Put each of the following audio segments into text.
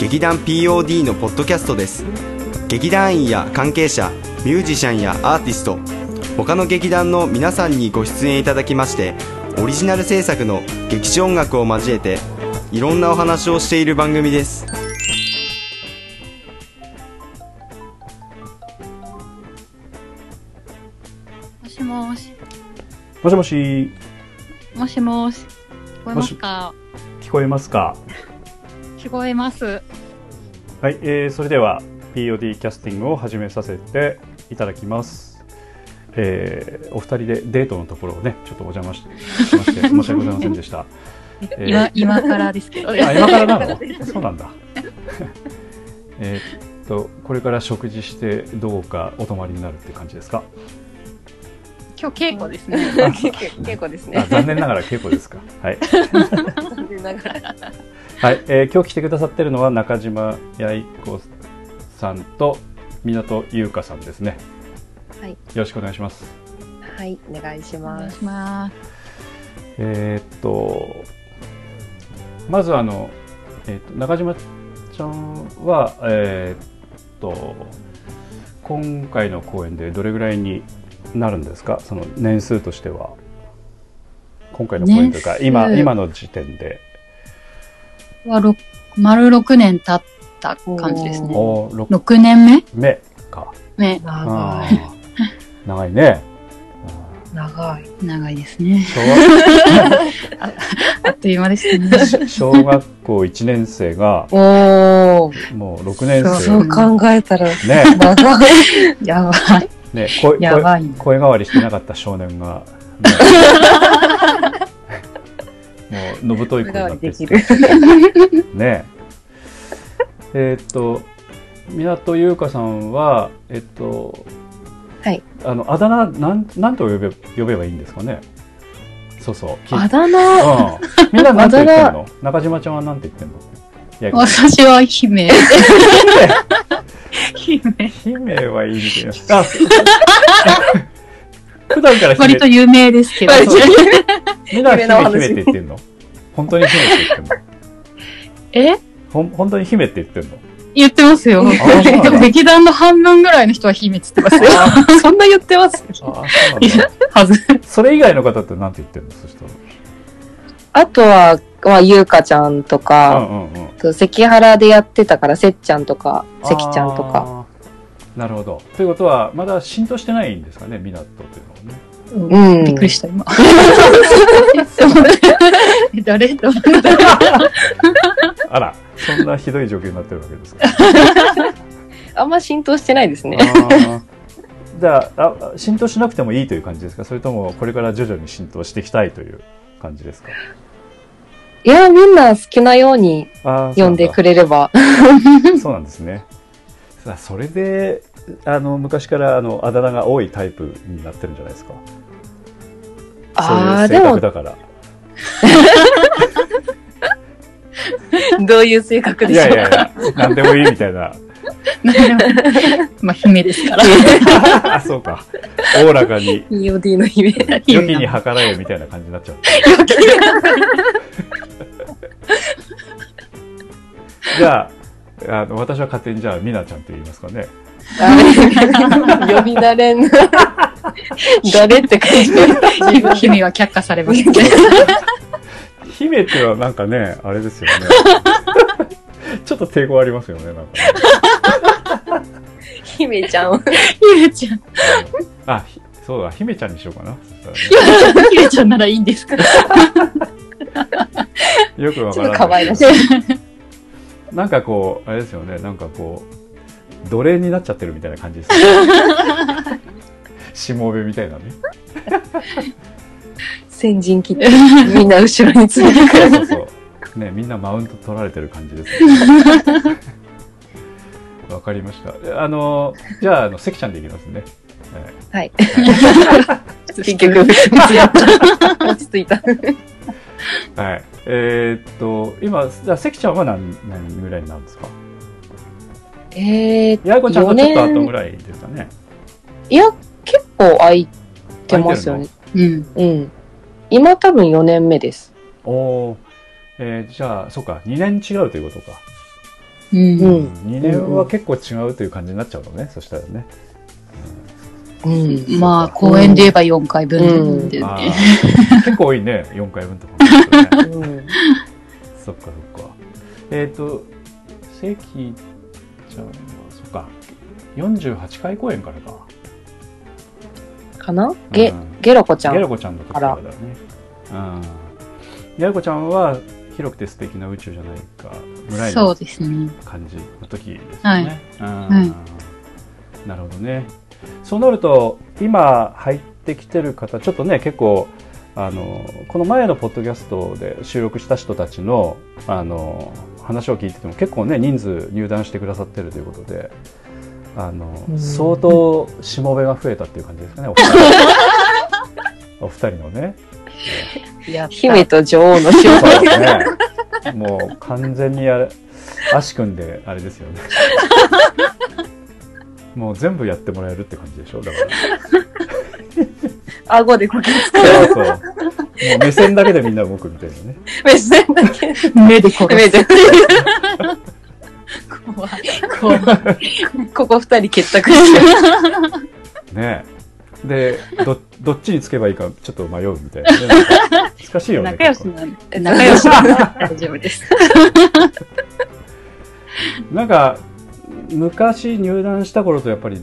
劇団 POD のポッドキャストです。劇団員や関係者ミュージシャンやアーティスト他の劇団の皆さんにご出演いただきましてオリジナル制作の劇中音楽を交えていろんなお話をしている番組です。もしもし。もしもし、もしもし。聞こえますか？聞こえますか？聞こえます。はい、えー、それでは POD キャスティングを始めさせていただきます。えー、お二人でデートのところをね、ちょっとお邪魔ししまして、申し訳ございませんでした。えー今、今からですけど。あ、今からなの？そうなんだ。えーっと、これから食事してどうかお泊まりになるって感じですか？今日稽古ですね。稽古ですあね。残念ながら稽古ですか。はい。残念ながら。はい、えー今日来てくださってるのは中島八重子さんと港優香さんですね。はい。よろしくお願いします。はい、お願いしお願いします。ます。えーっと、まずあの、えーっと中島ちゃんは、えーっと、今回の公演でどれぐらいになるんですか？その年数としては。今回の公演というか、今、今の時点で。は、ろ丸6年経った感じですね。お6 6年目？目か。ね。長あー長いね。い。長い。長いですね。小学 あっという間でしたね。小学校1年生がおー。もう6年生そう考えたら、ね長い。やばい。ね声やばい声声変わりしてなかった少年が、のぶとい子になって声変わね。えーっと港優香さんはえっとはい。あのあだ名なんなんと呼べ呼べばいいんですかね。そうそう。きあだ名？うん、みんななんて言ってんの？中島ちゃんはなんて言ってんの？私は姫。姫。姫。はいいみたいな。あ 普段から割と姫、有名ですけど。みんな姫姫って言ってんの？本当に姫って言ってんの？え？ほん本当に姫って言ってんの？言ってますよ。あそうなんだ劇団の半分ぐらいの人は姫って言ってますよ。そんな言ってます。はず。それ以外の方ってなんて言ってんの？そしたあとは、まあ、ゆうかちゃんとら。うか、んうんうん。関原でやってたから、せっちゃんとか、関ちゃんとか。なるほど。ということは、まだ浸透してないんですかね、港っていうのはね。うん。びっくりした、今。誰 誰あら、そんなひどい状況になってるわけですか。あんま浸透してないですね。じゃああ、浸透しなくてもいいという感じですか？それとも、これから徐々に浸透していきたいという感じですか？いや、みんな好きなようにあ呼んでくれれば。れそうなんですね。さあそれで、あの、昔から、あの、あだ名が多いタイプになってるんじゃないですか。ああ、でもだから。どういう性格いでしょうか？やいやいや、なんでもいいみたいな。まあ、姫ですから。あ、そうか。おおらかに、POD の姫。良きに計らえみたいな感じになっちゃう。じゃあ、あの私は勝手にじゃあ、みなちゃんと言いますかね。呼び慣れん。誰って感じ。姫は却下されました。姫っていうのはなんかね、あれですよね。ちょっと抵抗ありますよね、なんかね。姫ちゃん。姫ちゃん。あ、ひそうだ、姫ちゃんにしようかな。姫ちゃんならいいんですか？よくわちょっとからない。可愛らしい。なんかこう、あれですよね、なんかこう、奴隷になっちゃってるみたいな感じですよね。しもべみたいなね。先陣切って、みんな後ろについてくる。そうそうそう。ね、みんなマウント取られてる感じです、ね。かりました。あの、じゃあ、あの、関ちゃんでいきますね。はい。結局、落ち着いた。はい。えーっと、今、じゃあ、関ちゃんは何、何ぐらいなんですか？えー、やいこちゃんがちょっと後ぐい。らいですかね。いや、結構空いてますよね。うん。うん。今多分4年目です。おおーえーじゃあ、そうか、2年違うということか。う。うんん。2年は結構違うという感じになっちゃうのね、そしたらね。うん。まあ、公演で言えば4回分であね。ー 結構多いね、4回分とかもね。うん。そっかそっか。えっ、と、関ちゃんは、そっか、48回公演からか。かな？ゲう、んゲロコちゃん。ゲラコちゃんの時からだね。うん。ゲラコちゃんは、広くて素敵な宇宙じゃないか、ぐらいそうのですね。感じの時ですよね。はいうんはいなるほどね。そうなると、今入ってきてる方、ちょっとね、結構、あの、この前のポッドキャストで収録した人たちの、あの、話を聞いてても結構ね、人数入団してくださってるということで、あの、うん相当しもべが増えたっていう感じですかね、お二人 お二人のね。や姫と女王の そう勝負。ですね。もう完全にあれ、足組んであれですよね。もう全部やってもらえるって感じでしょ？だから。顎でこけつそうそう。もう目線だけでみんな動くみたいなね。目線だけ。目で殺す。目で。怖い。怖い。ここ二人結託して。ねで、ど、どっちにつけばいいかちょっと迷うみたいな難しいよね。仲良しなんで。仲良しなんで大丈夫です。なんか、昔入団した頃とやっぱり、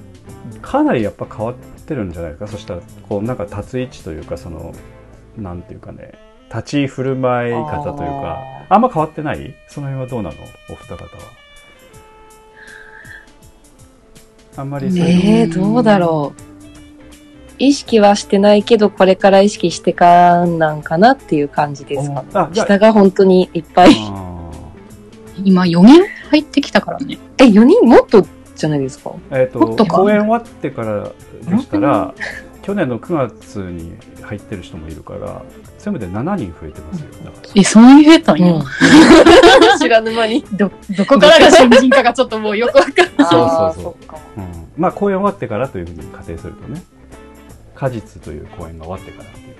かなりやっぱ変わってるんじゃないですか？そしたら、こう、なんか立つ位置というか、その、なんていうかね、立ち振る舞い方というか、あんま変わってない？その辺はどうなの？お二方は。あんまりそういうのええー、どうだろう。意識はしてないけど、これから意識してかなんかなっていう感じですか。下が本当にいっぱい。あ今4年入ってきたからね。え、4人もっとじゃないですか？ーえっ、と、もっとか公演終わってからでしたら、去年の9月に入ってる人もいるから、全部で7人増えてますよ。だから。え、そんなに増えたんや？知らぬ間に。ど、どこからが新人かがちょっともうよくわかんない。そうそうそう。うん、まあ公演終わってからというふうに仮定するとね果実という公演が終わってからっていう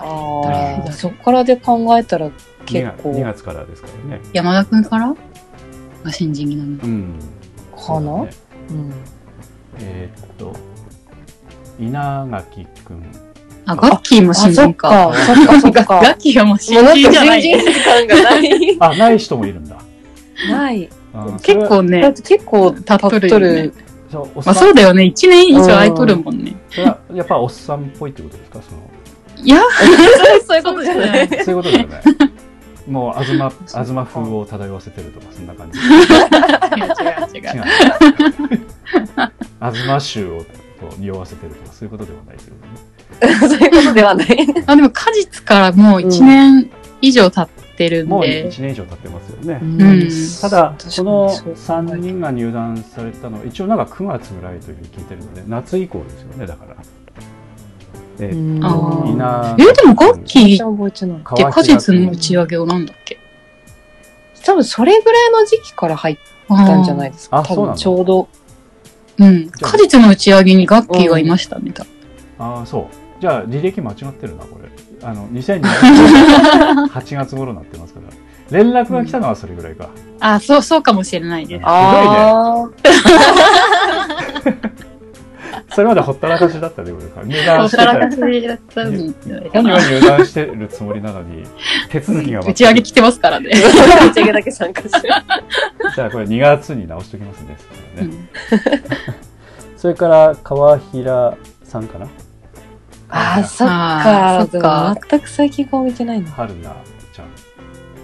ああ、そっからで考えたら結2構月からですからね山田くんから？が新人になるの。うんかな、そうだねうん。えーっと稲垣くんあ、ガッキーもあ、新人かか。。そっか、そっガか。ガッキーはもう新人じゃない。新人感がない。あない人もいるんだない。結構ね、て結構立っとるよね。そうまあそうだよね。1年以上空いとるもんね。それはやっぱおっさんっぽいってことですか？そのいや、そういうことじゃない。そういうことじゃないもう東 東風を漂わせてるとかそんな感じ。違 う違う。違違う。う東州をこう匂わせてるとかそういうことではないってことね。そういうことではない。あ、でも果実からもう1年以上経ってるんもうで、1年以上経ってますよね、ん。ただ、このそう3人が入団されたのは、一応なんか9月ぐらいというふうに聞いてるので、夏以降ですよね、だから。えー稲え、でもガッキーって果実の打ち上げをなんだっけ？多分それぐらいの時期から入ったんじゃないですか。多分ちょうど。うん。果実の打ち上げにガッキーはいましたね、ああ、そう。じゃあ、履歴間違ってるな、これ。あの、2020年8月頃になってますから。連絡が来たのはそれぐらいか。あ、そう、そうかもしれないね。ああ。それまでほったらかしだったということか。入団してた。ほったらかしだったん本人は入団してるつもりなのに、手続きが打ち上げ来てますからね。打ち上げだけ参加してる。じゃあこれ2月に直しときますね。そねうん それから川平さんかな？ああ、そっあか。ーそっか全く最近顔見てないな。春菜ちゃん。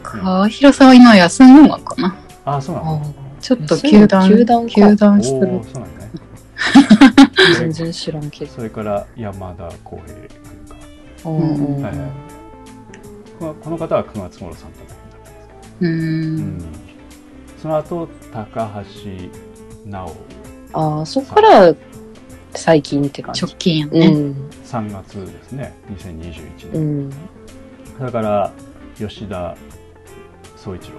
川広さんは今休んのかな？ああ、そうなの？ちょっと休団、休団か休団してる。そうなんだね。全然知らんけど。それから山田浩平君か。はいはいこのこの方は9月頃さんだったんだったんですう。けど、うんん、その後高橋なおああ、そっから最近って感じ。直近やうね。ん。3月ですね2021年、うん。だから吉田総一郎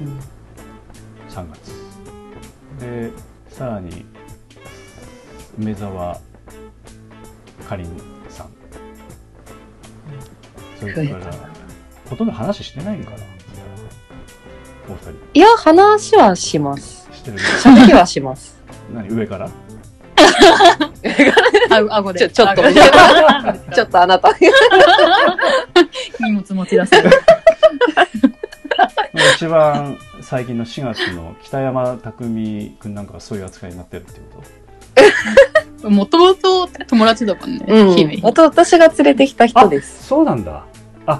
うん3月でさらに梅沢かりんさんそれからほとんど話してないんかなお二人いや、話はします。してる喋りはします。何上から？あ、顎で。ちょ、ちょっと、ちょっとあなた。荷物持ち出せる。一番最近の4月の北山匠君なんかがそういう扱いになってるってこと？もともと友達だもんね。うん姫。。あと私が連れてきた人です。そうなんだ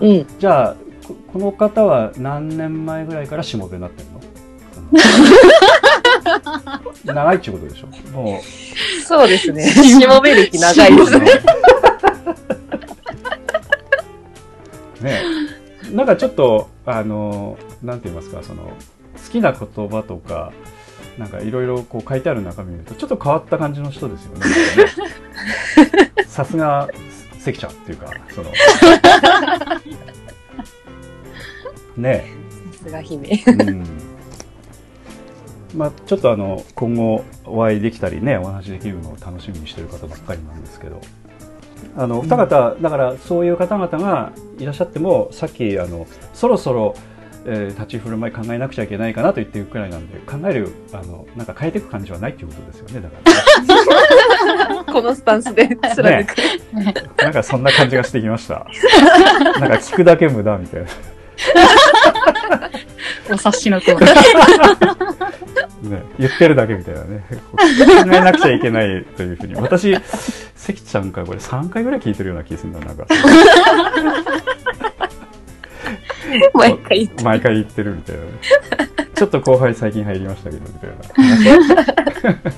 うん。じゃあここの方は何年前ぐらいから下辺になってるの？長いってことでしょ？もそうですね。しもべ歴長いですね。うねなんかちょっとあのなんて言いますかその好きな言葉とかなんかいろいろこう書いてある中身見るとちょっと変わった感じの人ですよね。さすが関ちゃんっていうかその。ね。さすが姫。うん。まあ、ちょっとあの今後お会いできたりねお話しできるのを楽しみにしてる方ばっかりなんですけど。あのお二方だからそういう方々がいらっしゃってもさっきあのそろそろ、えー立ち振る舞い考えなくちゃいけないかなと言ってるくらいなんで考えるあのなんか変えていく感じはないっていうことですよねだからね このスタンスで貫く。なんかそんな感じがしてきましたなんか聞くだけ無駄みたいなお察しの通り。ね、言ってるだけみたいなね。考えなくちゃいけないというふうに。私、関ちゃんからこれ3回ぐらい聞いてるような気がするんだ、なんか。毎回言って。毎回言ってるみたいなね。ちょっと後輩最近入りましたけど、みたいな。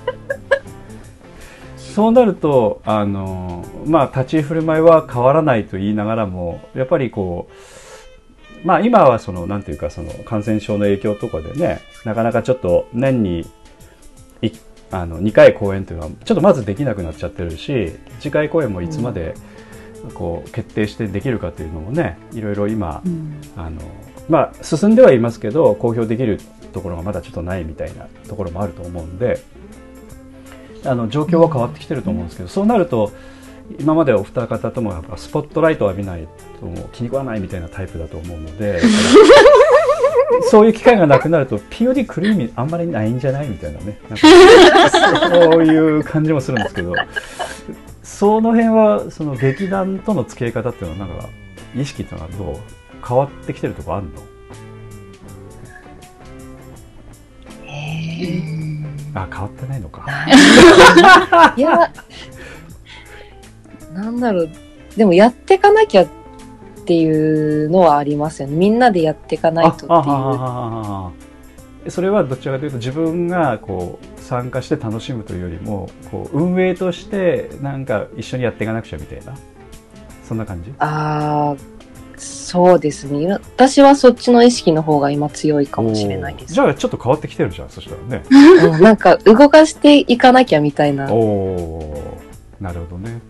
そうなると、あの、まあ、立ち振る舞いは変わらないと言いながらも、やっぱりこう、まあ今はその、なんていうか、その感染症の影響とかでね、なかなかちょっと年にいあの2回公演というのは、ちょっとまずできなくなっちゃってるし、次回公演もいつまでこう決定してできるかっていうのもね、いろいろ今、あの、まあ進んではいますけど、公表できるところがまだちょっとないみたいなところもあると思うんで、あの状況は変わってきてると思うんですけど、そうなると今までお二方ともやっぱスポットライトを浴びないともう気に食わないみたいなタイプだと思うので そういう機会がなくなると POD 来る意味あんまりないんじゃないみたいなね。そういう感じもするんですけどその辺はその劇団との付き合い方っていうのはなんか意識っていうのはどう変わってきてるとこあるの？あ変わってないのかいや、なんだろう。でもやっていかなきゃっていうのはありますよね。みんなでやっていかないとっていう。それはどちらかというと自分がこう参加して楽しむというよりもこう運営としてなんか一緒にやっていかなくちゃみたいなそんな感じ？ああ、そうですね。私はそっちの意識の方が今強いかもしれないです。じゃあちょっと変わってきてるじゃんそしたらねうんなんか動かしていかなきゃみたいな。おおなるほどね、うん、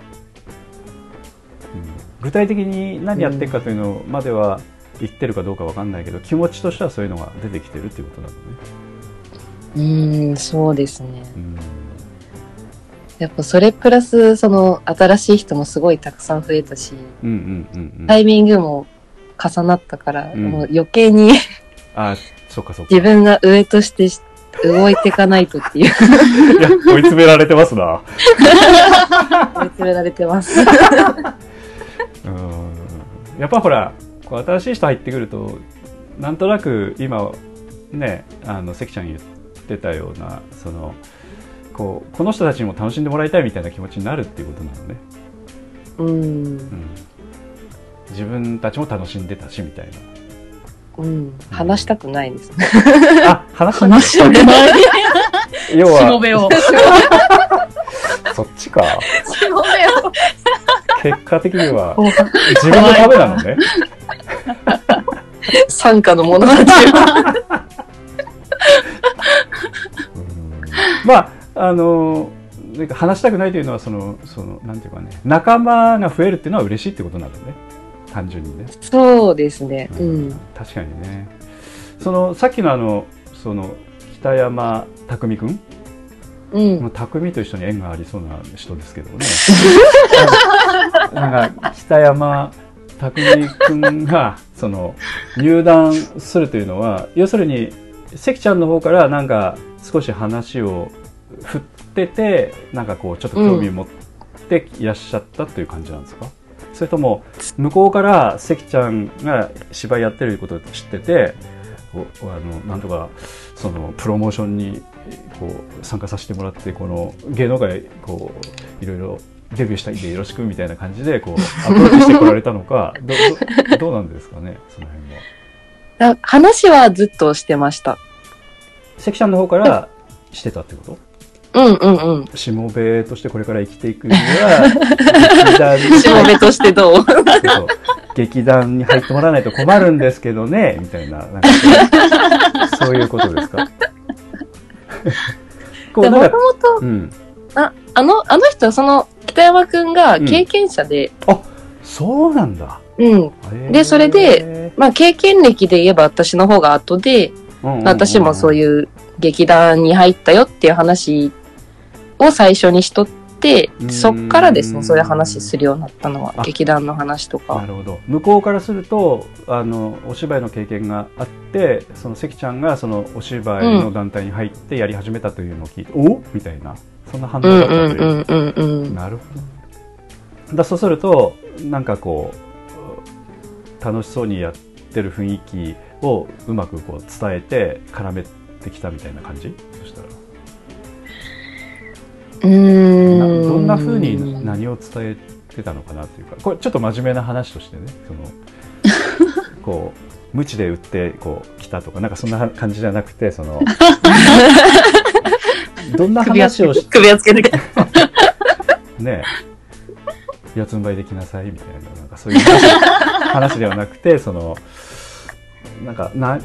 具体的に何やっていくかというのまでは言ってるかどうかわかんないけど気持ちとしてはそういうのが出てきてるっていうことなのね、うーん、そうですね。うん。やっぱそれプラス、その新しい人もすごいたくさん増えたし、うんうんうんうん。タイミングも重なったから、うん。もう余計にあそっかそっか。自分が上としてし動いていかないとっていう、いや追い詰められてますな。追い詰められてます。うん。やっぱほらこう新しい人入ってくるとなんとなく今ねあの関ちゃん言ってたようなそのこうこの人たちにも楽しんでもらいたいみたいな気持ちになるっていうことなのね、うん。うん、自分たちも楽しんでたしみたいうん。話したくないです。なあ話した話したくない。要しもはべを。そっちかしもべを。結果的には自分のためなのね参加の者たちを。う んまああのなんか話したくないというのはそのそのなんていうかね仲間が増えるっていうのは嬉しいってことなんだね単純にね、そうですね。うん。確かにねそのさっきのあのその北山匠くんうん。まあ、匠と一緒に縁がありそうな人ですけどね なんか北山匠くんが その入団するというのは要するに関ちゃんの方からなんか少し話を振っててなんかこうちょっと興味を持っていらっしゃったという感じなんですか、それとも向こうから関ちゃんが芝居やってることを知っててあのなんとかそのプロモーションにこう参加させてもらってこの芸能界こういろいろデビューしたいんでよろしくみたいな感じでこうアプローチしてこられたのか どどどうなんですかねその辺は。だ話はずっとしてました。関ちゃんの方からしてたってこと？うんうんうん。しもべとしてこれから生きていくには 劇団にしもべとしてどう？劇団に入ってもらわないと困るんですけどねみたいななんかそうそういうことですか？こうなんかもともと、うん、あ、あの、あの人はその、北山くんが経験者で、そうなんだ。うん。でそれで、まあ経験歴で言えば私の方が後で、私もそういう劇団に入ったよっていう話を最初にしとってう、ん。そっからですね、そういう話するようになったのは。あ、劇団の話となか。るほど。向こうからするとあのお芝居の経験があってその関ちゃんがそのお芝居の団体に入ってやり始めたというのを聞いて、おみたいなそんな反応うんだったという、うんうんうんうん。なるほどだそうするとなんかこう楽しそうにやってる雰囲気をうまくこう伝えて絡めてきたみたいな感じ？そしたら。うん。どんな風に何を伝えてたのかなっていうか。これちょっと真面目な話としてねその こう無知で売ってこう来たとかなんかそんな感じじゃなくてその どんな話をし首をつけて ね四つん這いできなさいみたいななんかそういう話話ではなくてそのなんかな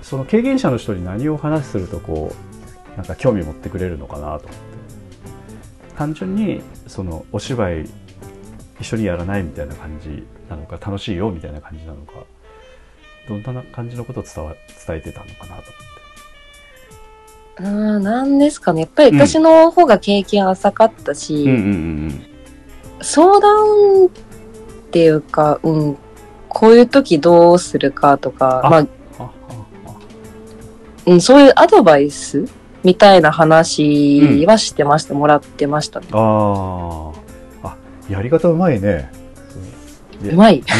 その経験者の人に何を話するとこうなんか興味持ってくれるのかなと思って。単純にそのお芝居一緒にやらないみたいな感じなのか楽しいよみたいな感じなのかどんな感じのことを伝わ伝えてたのかなと。思って。あーなんですかね。やっぱり私の方が経験浅かったし、うんうんうん相談っていうか、うん、こういう時どうするかとか、あまあ、うん。そういうアドバイスみたいな話はしてました、もらってましたね。あーあやり方うまいね。うまい。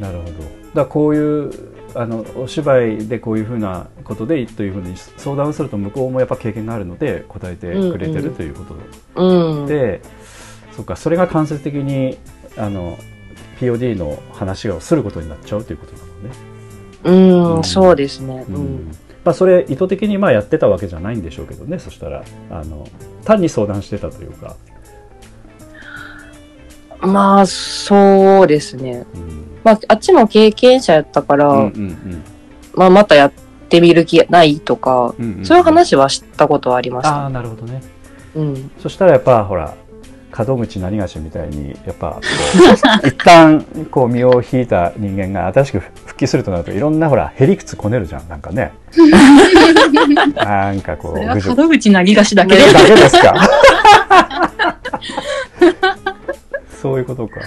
なるほど。だこういうあのお芝居でこういうふうなことでというふうに相談すると向こうもやっぱ経験があるので答えてくれてるということうん。で、そっかそれが間接的にあの POD の話をすることになっちゃうということなのね。うん、うんそうですね。ううんん。まあ、それ意図的にまあやってたわけじゃないんでしょうけどねそしたらあの単に相談してたというか、まあ、そうですね。うんまあ、あっちも経験者やったから、うんうんまあ、またやってみる気ないとか、うんうんうん。そういう話はしたことはありましあた。あなるほどね。うん。そしたらやっぱほら門口何がしみたいにやっぱこう 一旦こう身を引いた人間が新しく復帰するとなるといろんなほらへりくつこねるじゃんなんかね。なんかこそれはう門口なぎがしだけで。だけですか。そういうことか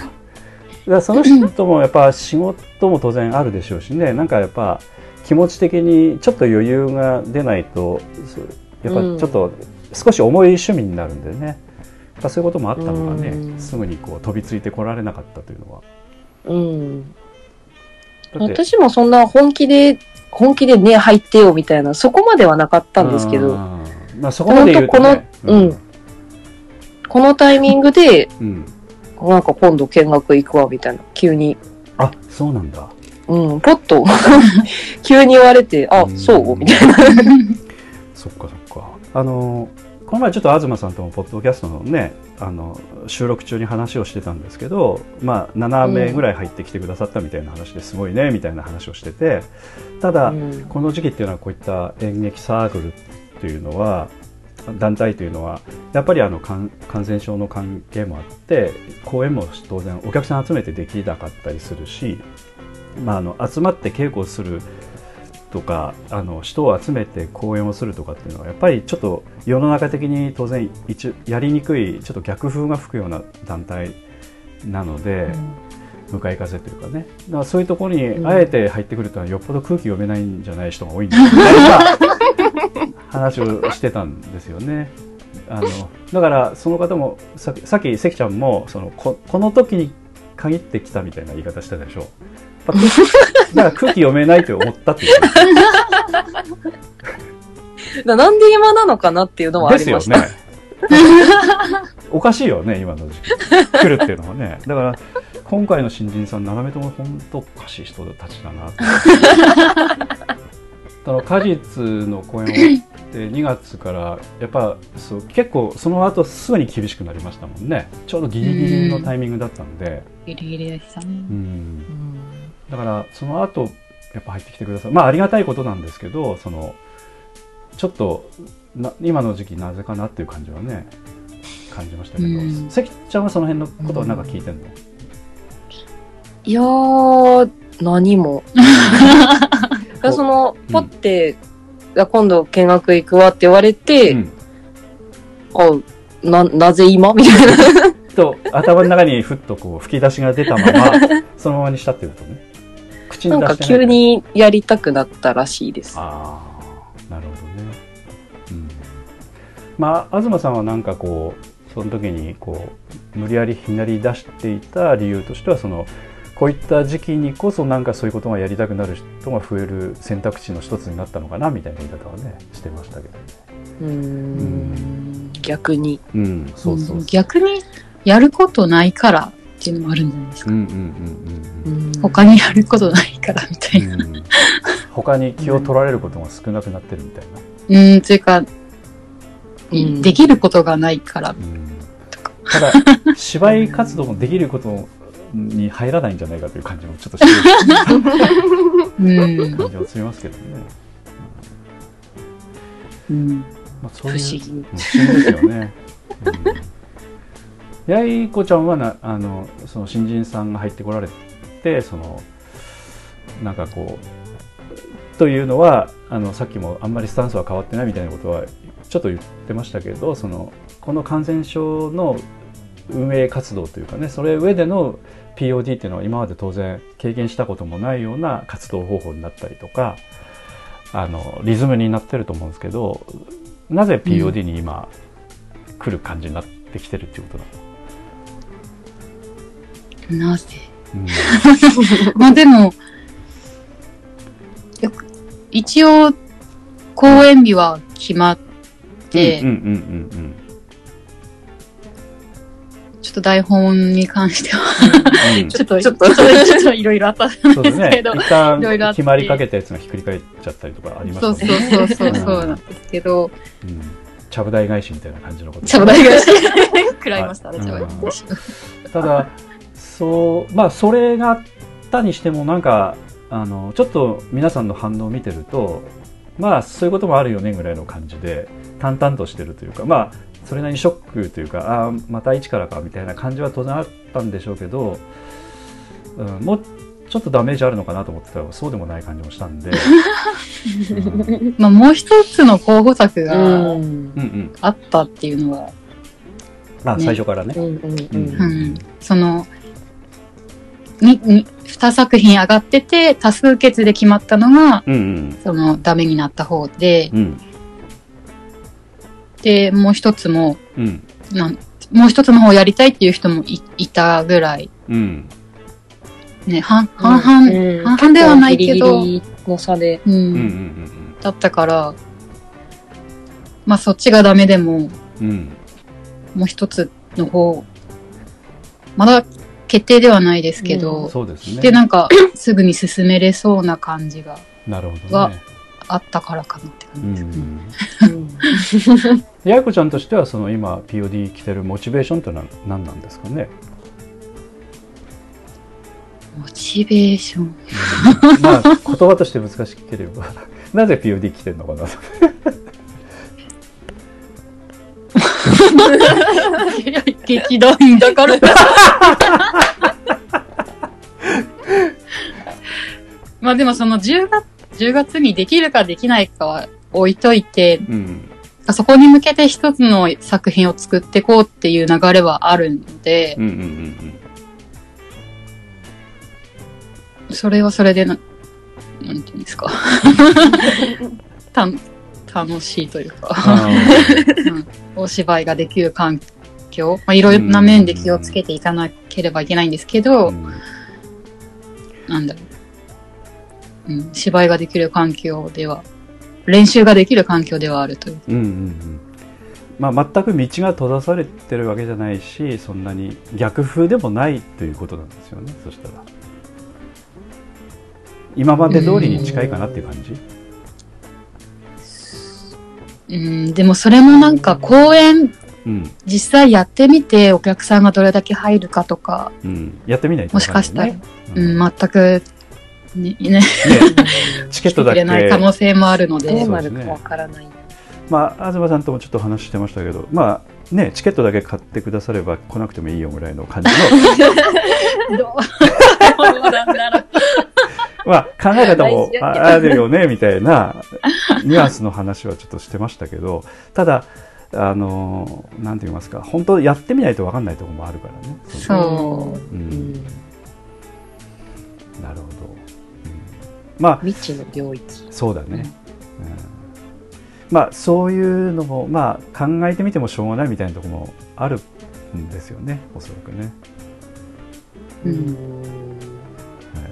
らその人もやっぱ仕事も当然あるでしょうしね。なんかやっぱ気持ち的にちょっと余裕が出ないとやっぱちょっと少し重い趣味になるんでね、やっぱそういうこともあったのかね、うん。すぐにこう飛びついてこられなかったというのは。うん。私もそんな本気で、本気でね、入ってよみたいな、そこまではなかったんですけど、あー。まあそこまで言うと、ね、このうん。このタイミングで、うんなんか今度見学行くわ、みたいな、急に。あそうなんだうん、ポッと、急に言われて、あう、んそう？みたいな。そっかそっか。あのこの前ちょっと東さんともポッドキャストのねあの収録中に話をしてたんですけど、まあ、7名ぐらい入ってきてくださったみたいな話ですごいねみたいな話をしててただ、うんこの時期っていうのはこういった演劇サークルというのは団体というのはやっぱりあの感染症の関係もあって公演も当然お客さん集めてできなかったりするし、まあ、あの集まって稽古をするとかあの人を集めて公演をするとかっていうのはやっぱりちょっと世の中的に当然一やりにくいちょっと逆風が吹くような団体なので、向かい風というかね。だからそういうところにあえて入ってくるとはよっぽど空気読めないんじゃない人が多いんだみたいな話をしてたんですよね。あのだからその方もささっき関ちゃんもそのここの時に限ってきたみたいな言い方してたでしょ。だ から空気読めないと思ったっていう。だなんで今なのかなっていうのはあですよりました。ね。おかしいよね、今の時期。来るっていうのはね。だから、今回の新人さん、7名とも本当おかしい人たちだなと。あの果実の公演を終わって2月からやっぱそう結構その後すぐに厳しくなりましたもんね。ちょうどギリギリのタイミングだったんで、ギリギリでしたね。だからその後やっぱ入ってきてください。まあありがたいことなんですけどそのちょっとな今の時期なぜかなっていう感じはね感じましたけど、うん。関ちゃんはその辺のことはなんか聞いてんの、いやー、何も。だからその、うん。ポって、いや今度見学行くわって言われて、うん。あ、な、なぜ今みたいな。と頭の中にふっとこう吹き出しが出たまま そのままにしたっていうことね。口なんかに出してない急にやりたくなったらしいです。ああなるほどね、うん、まあ東さんはなんかこうその時にこう無理やりひねり出していた理由としてはそのこういった時期にこそなんかそういうことがやりたくなる人が増える選択肢の一つになったのかなみたいな言い方はねしてましたけどねうーん、逆に。うんそうそうそう逆にやることないからっていうのもあるんじゃないですか。うんうんうんうんうん他にやることないからみたいな。うん他に気を取られることが少なくなってるみたいな、うん、というか、うんできることがないから。うんただ 芝居活動もできることに入らないん。じゃないかという感じもちょっとしてるうん。感じはすみますけどね、うん、まあ、そういう不思議。うん。不思議ですよね、うん、やいこちゃん。はなあのその新人さん。が入ってこられてそのなん。かこうというのはあのさっきもあん。まりスタンスは変わってないみたいなことはちょっと言ってましたけどそのこの感染症の運営活動というかねそれ上での POD っていうのは今まで当然経験したこともないような活動方法になったりとかあのリズムになってると思うんですけどなぜ POD に今来る感じになってきてるっていうことなの、なぜ？うん。まあでも、一応、公演日は決まって、うんうんうんちょっと台本に関しては、うん。うん。ちょっと、ちょっと。いろいろあった。んそうですけど、。ね一旦決まりかけたやつがひっくり返っちゃったりとかありましたそうもんね。そうそうそうそうなんですけど、うん。ちゃぶ台返しみたいな感じのこと。ちゃぶ台返し、食らいましたね、うんちゃぶ台返し。ただ、そう、まあ、それがあったにしても、なんか、あの、ちょっと皆さんの反応を見てると、まあ、そういうこともあるよねぐらいの感じで、淡々としてるというか、まあ、それなりにショックというか、ああ、また一からかみたいな感じは当然あったんでしょうけど、うん、もうちょっとダメージあるのかなと思ってたら、そうでもない感じもしたんで、う んまあもう一つの候補作うが。あったっていうのは、あ、ね。最初からね。その、に、に、二作品上がってて、多数決で決まったのが、うんうん。その、ダメになった方で、うん。で、もう一つも、うん。なんもう一つの方をやりたいっていう人もいいたぐらい、うん。ね、半、半々、うん半々ではないけどギリギリの差で。うん、うんうんだったから、まあそっちがダメでも、うんうん。もう一つの方、まだ決定ではないですけど、そうですね。で、なんか、すぐに進めれそうな感じがなるほどがね。あったからかなってう感じですね。やいこちゃんとしては、その今 POD 来てるモチベーションというのは何なんですかね？モチベーション。まあ、言葉として難しければ、なぜ POD 来てるのかな？劇団員だから。まあでもその10月、10月にできるかできないかは置いといて、うん。そこに向けて一つの作品を作っていこうっていう流れはあるのでうん、うんうんそれはそれでな、なんていうんですか。た楽しいというか、うんお芝居ができる環境、まあ、いろいろな面で気をつけていかなければいけないんですけど、うん。なんだろう。うん、芝居ができる環境では、練習ができる環境ではあるという。うんうんうん。まあ、全く道が閉ざされてるわけじゃないし、そんなに逆風でもないということなんですよね、そしたら。今まで通りに近いかなっていう感じ？うん、でもそれもなんか公演、うん。実際やってみてお客さんがどれだけ入るかとか、うん。やってみないともわかんないしかしたら、ね。うん、全く、ね、ね、ね チケットだけ入れない可能性もあるのどでう、なるかわからない。まあ、東さんともちょっと話してましたけど、まあね、チケットだけ買ってくだされば来なくてもいいよぐらいの感じの、どう？なんだろう。まあ、考え方もああるよね、みたいなニュアンスの話はちょっとしてましたけど、ただ、あの、なんて言いますか、本当やってみないと分かんないところもあるからね。そう。う。うんまあ、未知の領域。そうだね。うんまあ、そういうのも、まあ、考えてみてもしょうがないみたいなところもあるんですよね、おそらくね。う。うんん。はい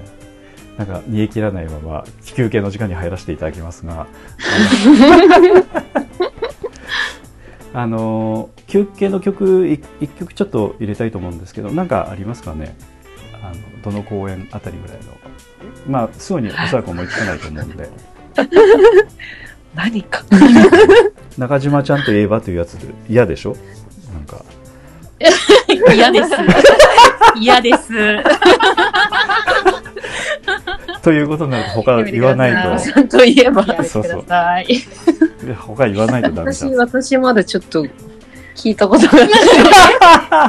なんか煮え切らないまま休憩の時間に入らせていただきますが、あの休憩の曲い一曲ちょっと入れたいと思うんですけど、なんかありますかね？あのどの公演あたりぐらいの、まあすぐにおそらく思いつかないと思うんで、何か。中島ちゃんといえばというやつで嫌でしょ？なんか嫌です。嫌です。ということになると他言わないちゃんと言えば。やめてください。と他言わないとダメじゃ私、ん。私まだちょっと聞いたことがない。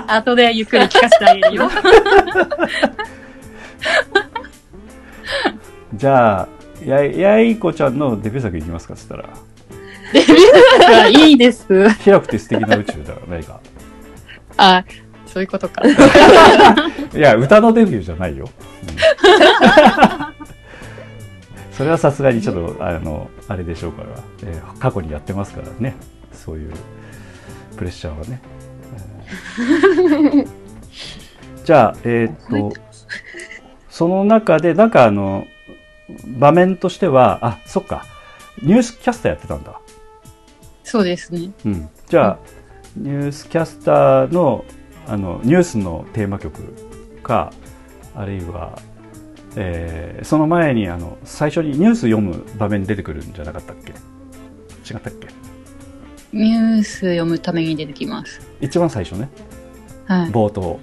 後でゆっくり聞かせてあげるよ。じゃあややいこちゃんのデビュー作いきますかそしたら。いいです。広くて素敵な宇宙だ何か。あ、そういうことか。いや、歌のデビューじゃないよ。うん それはさすがにちょっと、あの、あれでしょうから、えー過去にやってますからね。そういうプレッシャーはね。えーじゃあ、えーっと、その中で、なんかあの、場面としては、あ、そっか、ニュースキャスターやってたんだ。そうですね。うん、じゃあ、ニュースキャスターのあのニュースのテーマ曲かあるいは、えーその前にあの最初にニュース読む場面に出てくるんじゃなかったっけ？違ったっけ？ニュース読むために出てきます。一番最初ねはい。冒頭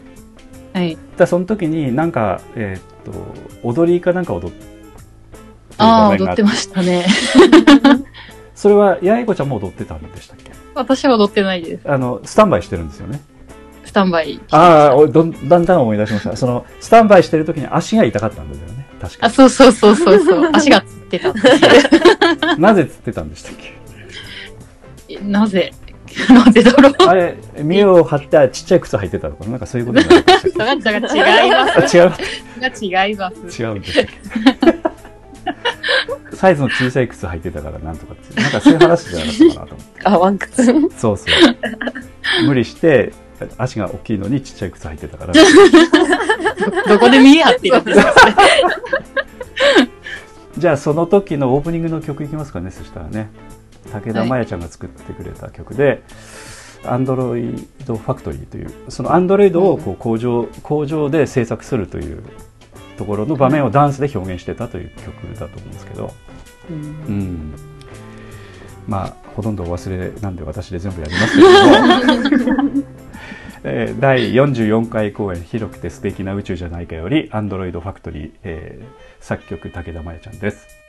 はい。だその時になんか、えーっと踊りかなんか踊ってるああ、踊ってましたね。それは八重子ちゃんも踊ってたんでしたっけ？私は踊ってないです。あのスタンバイしてるんですよねスタンバイ。ああおどんだんだん思い出しましたそのスタンバイしてる時に足が痛かったんだよね確かあ、そうそうそうそうそう。足がつってた。なぜつってたんでしたっけ？えなぜ？なぜだろうあれ、見栄を張ってちっちゃい靴履いてたとか、なんかそういうことになりました っだから違います。違う、が違います。違うんですっけサイズの小さい靴履いてたからなんとかって、なんかそういう話じゃなかったかなと思って。あ、ワンクス。そうそう。無理して、足が大きいのにちっちゃい靴履いてたから。どこで見え張ってるんですか じゃあその時のオープニングの曲いきますかね、そしたらね。武田真弥ちゃんが作ってくれた曲で、アンドロイドファクトリーという、そのアンドロイドをこう工場、工場で制作するというところの場面をダンスで表現してたという曲だと思うんですけど、うん。まあ、ほとんどお忘れなんで私で全部やりますけども、えー第44回公演「広くて素敵な宇宙じゃないか」より「アンドロイドファクトリー」えー作曲武田真弥ちゃんです。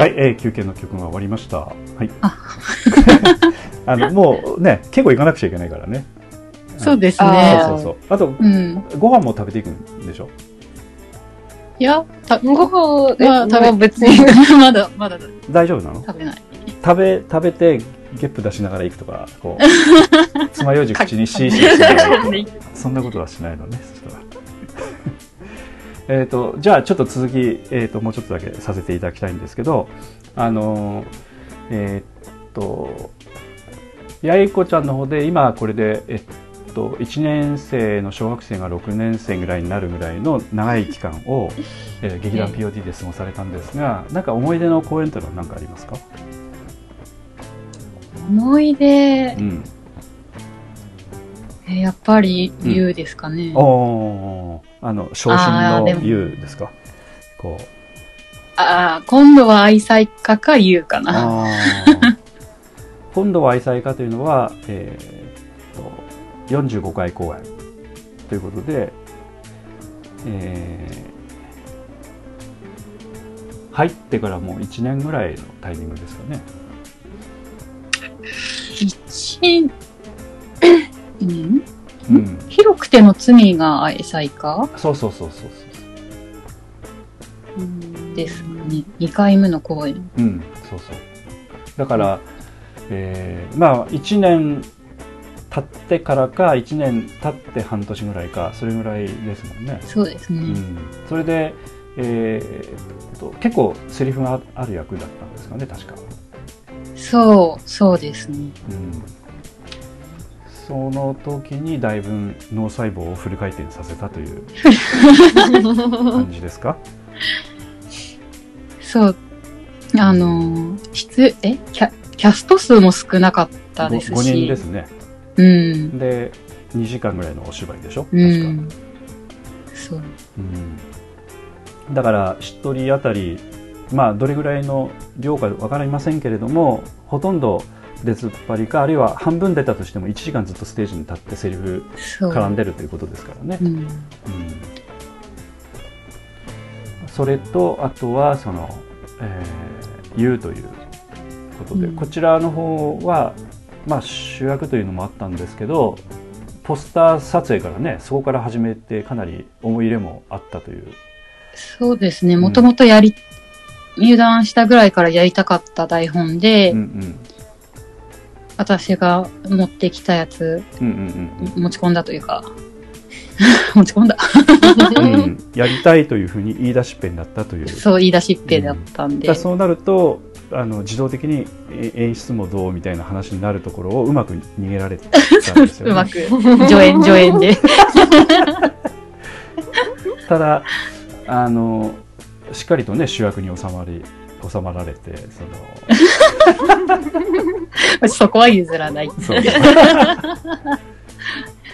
はい、えー休憩の曲が終わりました。はい。あ あの、もうね、結構行かなくちゃいけないからね。そうですそうね。そうそう。あと、うん。ご飯も食べていくんでしょ？いや、たご飯、まあ食べ別に。まだ、まだ大丈夫なの？食べない。食べ、食べて、ゲップ出しながら行くとか、こう、爪楊枝口にシーシーしながらそんなことはしないのね、そしたら。えっと、じゃあちょっと続き、えっ、と、もうちょっとだけさせていただきたいんですけど、あのー、えっと、八重子ちゃんの方で、今これで、えっと、1年生の小学生が6年生ぐらいになるぐらいの長い期間を、えー劇団 POD で過ごされたんですが、なんか思い出の公演というのは何かありますか？思い出？う、ん。えーやっぱり、言うですかね。おーあの、昇進のあーですか？こう。ああ、今度は愛妻家か言うかな。今度は愛妻家というのは、えー、と45回公演ということで、えー入ってからもう1年ぐらいのタイミングですかね。一、うん？うん。広くての罪が愛妻家そうそうそうそうそう。ですかね。2回目の公演。うん、そうそう。だから、えーまあ、1年経ってからか、1年経って半年ぐらいか、それぐらいですもんね。そうですね。うん、それで、えーっと、結構セリフがある役だったんですかね、確か。そう、そうですね。うん、その時にだいぶ脳細胞をフル回転させたという感じですか？そう。あのー、質、えキャ、キャスト数も少なかったですし。5人ですね。うん。で、2時間ぐらいのお芝居でしょ？確うか。ん。そう。うんだから1人当たり、まあ、どれぐらいの量か分かりませんけれどもほとんど出ずっぱりかあるいは半分出たとしても1時間ずっとステージに立ってセリフそう。絡んでるということですからね。うん。うんそれとあとはその「えー、言う」ということで、うんこちらの方は、まあ、主役というのもあったんですけどポスター撮影からねそこから始めてかなり思い入れもあったというそうですね。もともとやり、入団したぐらいからやりたかった台本で、うん私が持ってきたやつ、うんうんうんうん持ち込んだというか、持ち込んだ。うんやりたいというふうに言い出しっぺになったという。そう言い出しっぺだったんで。だからそうなるとあの自動的にえ演出もどうみたいな話になるところをうまく逃げられたんですよ、ね。うまく、助演、助演で。ただあのしっかりとね主役に収まり収まられてその そこは譲らない。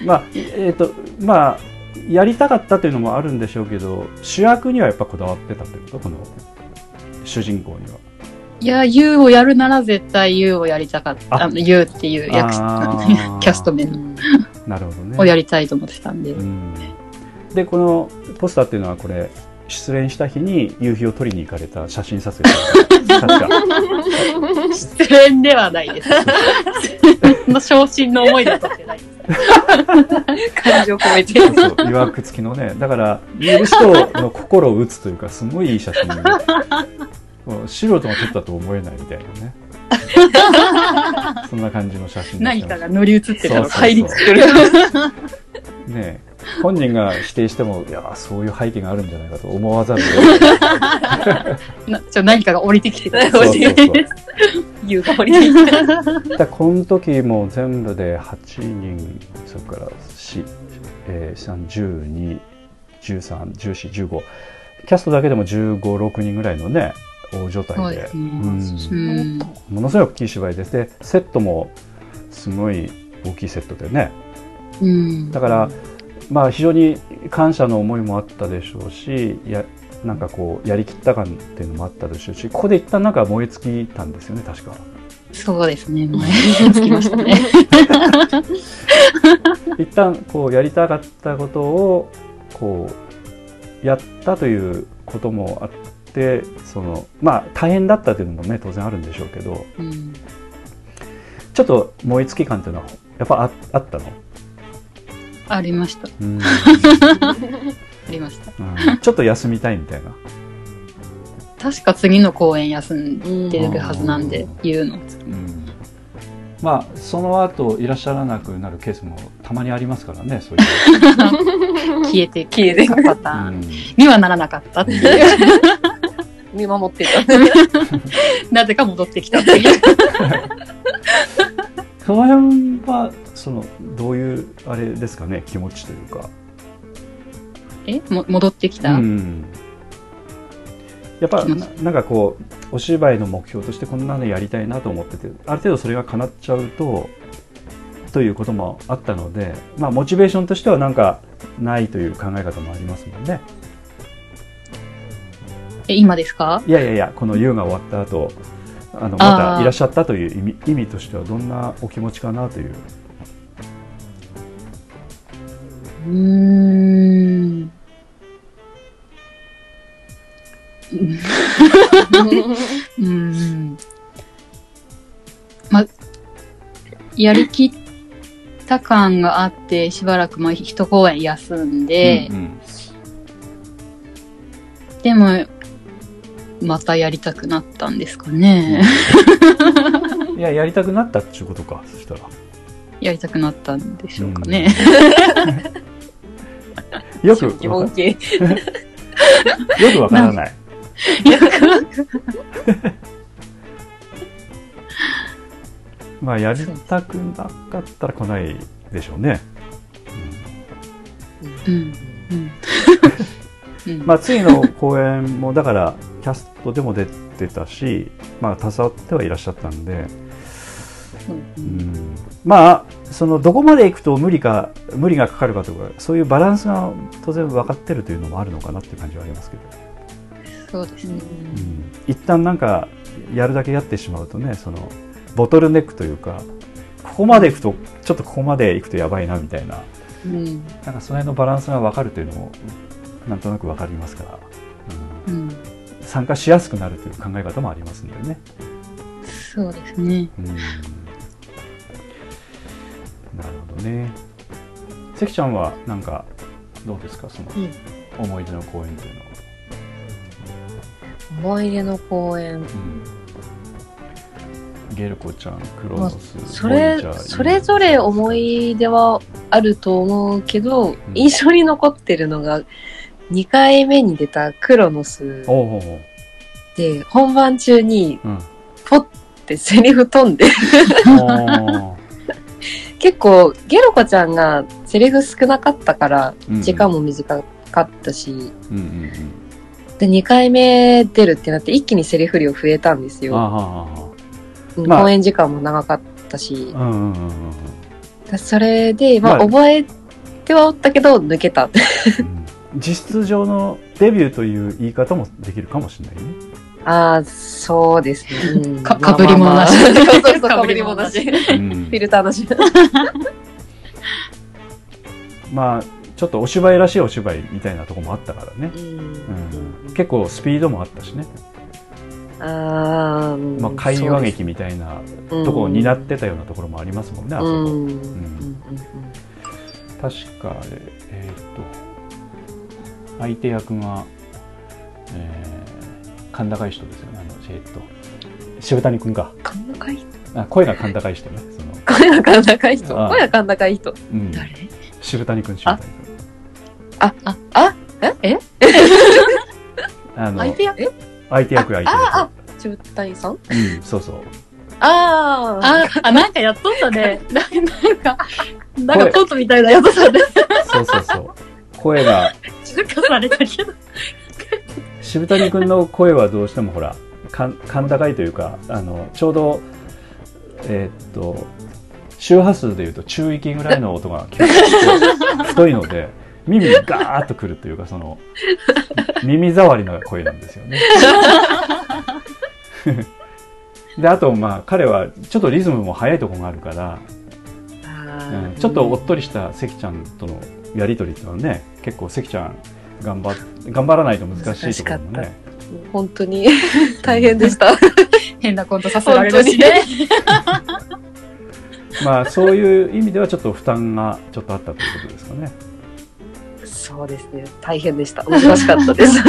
まあえっ、とまあやりたかったというのもあるんでしょうけど主役にはやっぱこだわってたということ？この主人公には。いや、ユウをやるなら絶対ユウをやりたかった。ああの、っていう役、キャスト名なるほどね。をやりたいと思ってたんで。うんでこのポスターっていうのはこれ失恋した日に夕日を撮りに行かれた写真撮影だった確か。失恋ではないです。その昇進の思いで撮って。ないです。感情込めて。そう。そう。いわくつきのね。だから見る人の心を打つというかすごいいい写真。で素人が撮ったと思えないみたいなね。そんな感じの写真何かが乗り移ってたの入りつくる。ね本人が否定してもいやそういう背景があるんじゃないかと思わざるを得ないな ちょ何かが降りてきてた。そうそうそうが降りてきた。この時も全部で8人それから4、えー、3 12、13、14、15キャストだけでも15、6人ぐらいのね大所帯でそうんうん。ものすごい大きい芝居ですでセットもすごい大きいセットでねうん。だから、まあ非常に感謝の思いもあったでしょうしやなんかこうやりきった感っていうのもあったでしょうしここで一旦なんか燃え尽きたんですよね確か。そうですね。前につきましたね。一旦こうやりたかったことをこうやったということもあっしてそのまあ大変だったというのもね当然あるんでしょうけどうん。ちょっと燃え尽き感っていうのはやっぱああったの、ありました。うん ありました。うんちょっと休みたいみたいな確か次の公演休んでるはずなんで、言うの。うんまあその後いらっしゃらなくなるケースもたまにありますからねそういう、消えて、消えてパターンうんにはならなかったっていう。見守ってた。なぜか戻ってきたっていう。その辺はそのどういうあれですかね気持ちというか、え？も戻ってきた、うん、やっぱななんかこうお芝居の目標としてこんなのやりたいなと思っててある程度それが叶っちゃうとということもあったので、まあ、モチベーションとしてはなんかないという考え方もありますもんね。え、今ですか？いやいやいやこの優が終わった後あのまたいらっしゃったという意味意味としてはどんなお気持ちかなといううーん。うん。ま、やりきった感があって、しばらくまあ一公演休んで、うんでも、またやりたくなったんですかね。うんいややりたくなったっていうことかそしたらやりたくなったんでしょうかね。よく疑問系。よくわからない まあやりたくなかったら来ないでしょうね、うん。うん。うんまあ次の公演もだからキャストでも出てたしまあ携わってはいらっしゃったんで、うん、まあそのどこまで行くと無理か無理がかかるかとかそういうバランスが当然分かってるというのもあるのかなっていう感じはありますけど、そうですね。うん、一旦なんかやるだけやってしまうとねそのボトルネックというかここまで行くとちょっとここまで行くとやばいなみたいな。うん。なんかその辺のバランスが分かるというのもなんとなく分かりますから、うんうん。参加しやすくなるという考え方もありますんでね。そうですね。うんなるほどね。関ちゃんはなんかどうですか？そのうん思い出の公演というのは。思い出の公演。うんゲルコちゃん、クロノス、それボイジャー、それぞれ思い出はあると思うけど、ん印象に残ってるのが、2回目に出たクロノスで、本番中にうん。ポッてセリフ飛んで、お 結構ゲロコちゃんがセリフ少なかったからー、時間も短かったし、で、2回目出るってなって一気にセリフ量増えたんですよ。まあ。公演時間も長かったし。それで、まあ、まあ。覚えてはおったけど、抜けた。うん。実質上のデビューという言い方もできるかもしれないね。ああ、そうですね。うん。かかぶり物なし。まあまあまあ。そ うそうそう、かぶり物なし。フうん。ィルターなし。まあちょっとお芝居らしいお芝居みたいなところもあったからね、うん。うん、結構スピードもあったしね、ああ、まあ、会話劇みたいなとところを担ってたようなところもありますもんね、あそこ、うん。うん。ん確かあれえっ、と相手役が、えー、甲高い人ですよねあのえっ、と渋谷君か。甲高いあ声が甲高い人ねその、声が甲高い人？ああ。声が甲高い人。うん、誰？渋谷君渋谷君。あ、あ、あ、え？え？あの相手役？相手役相手役。あ、あ、中谷さん？うんそうそう。ああ。あ、あ、なんかやっとったね。な なんか、なんかコントみたいなやつさで、そうそうそう声が中華されたけど。渋谷君の声はどうしてもほらかん甲高いというかあのちょうどえーっと周波数でいうと中域ぐらいの音が結構太いので 耳にガーッとくるというかその耳障りの声なんですよね。であとまあ彼はちょっとリズムも速いところがあるから、あうんーちょっとおっとりした関ちゃんとのやり取りっていうのはね結構関ちゃん頑張っ頑張らないと難しいところもね本当に 大変でした。変なコントさせられるしね。まあそういう意味ではちょっと負担がちょっとあったということですかね。そうですね。大変でした。難しかったです。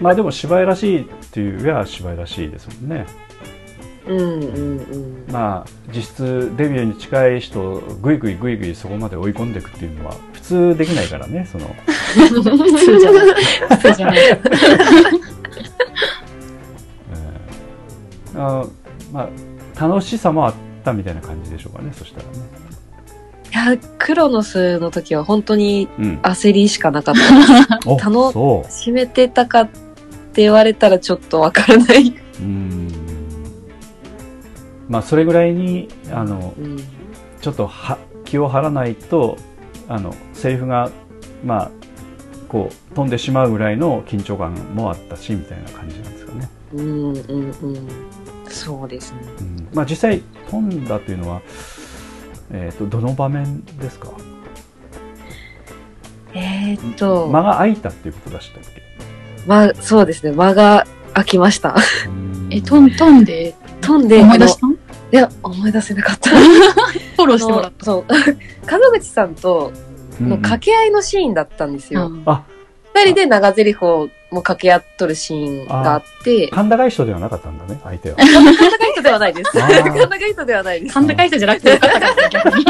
まあでも芝居らしいっていうよりは芝居らしいですもんね。うんうんうん。まあ実質デビューに近い人をぐいぐいぐいぐいそこまで追い込んでいくっていうのは普通できないからね。その。普通じゃない。普通じゃない。えーあまあ楽しさもあったみたい。な感じでしょうかね。そしたらね。い。や、クロノスの時は本当にうん。焦りしかなかった。おたのそう。閉めてたかって言われたらちょっとわからない。うーんまあそれぐらいにあのうん。ちょっとは気を張らないとあのセリフがまあこう飛んでしまうぐらいの緊張感もあったしみたいな感じなんですかね。うんうんうん。そうですね。うんまあ実際飛んだというのは、えー、とどの場面ですか？えー、っと、間が空いたっていうことでしたっけ？ま、そうですね。間が空きました。え、飛んで？飛んで、思い出した？のいや、思い出せなかった。フォローしてもらっあのそう。門口さんとうんの掛け合いのシーンだったんですた。よ。うんあ二人で長台詞をもう掛け合っとるシーンがあって、甲高い人ではなかったんだね相手は。甲高い人ではないです。あー甲高い人ではないです。甲高い人じゃなくてよかったから、逆に。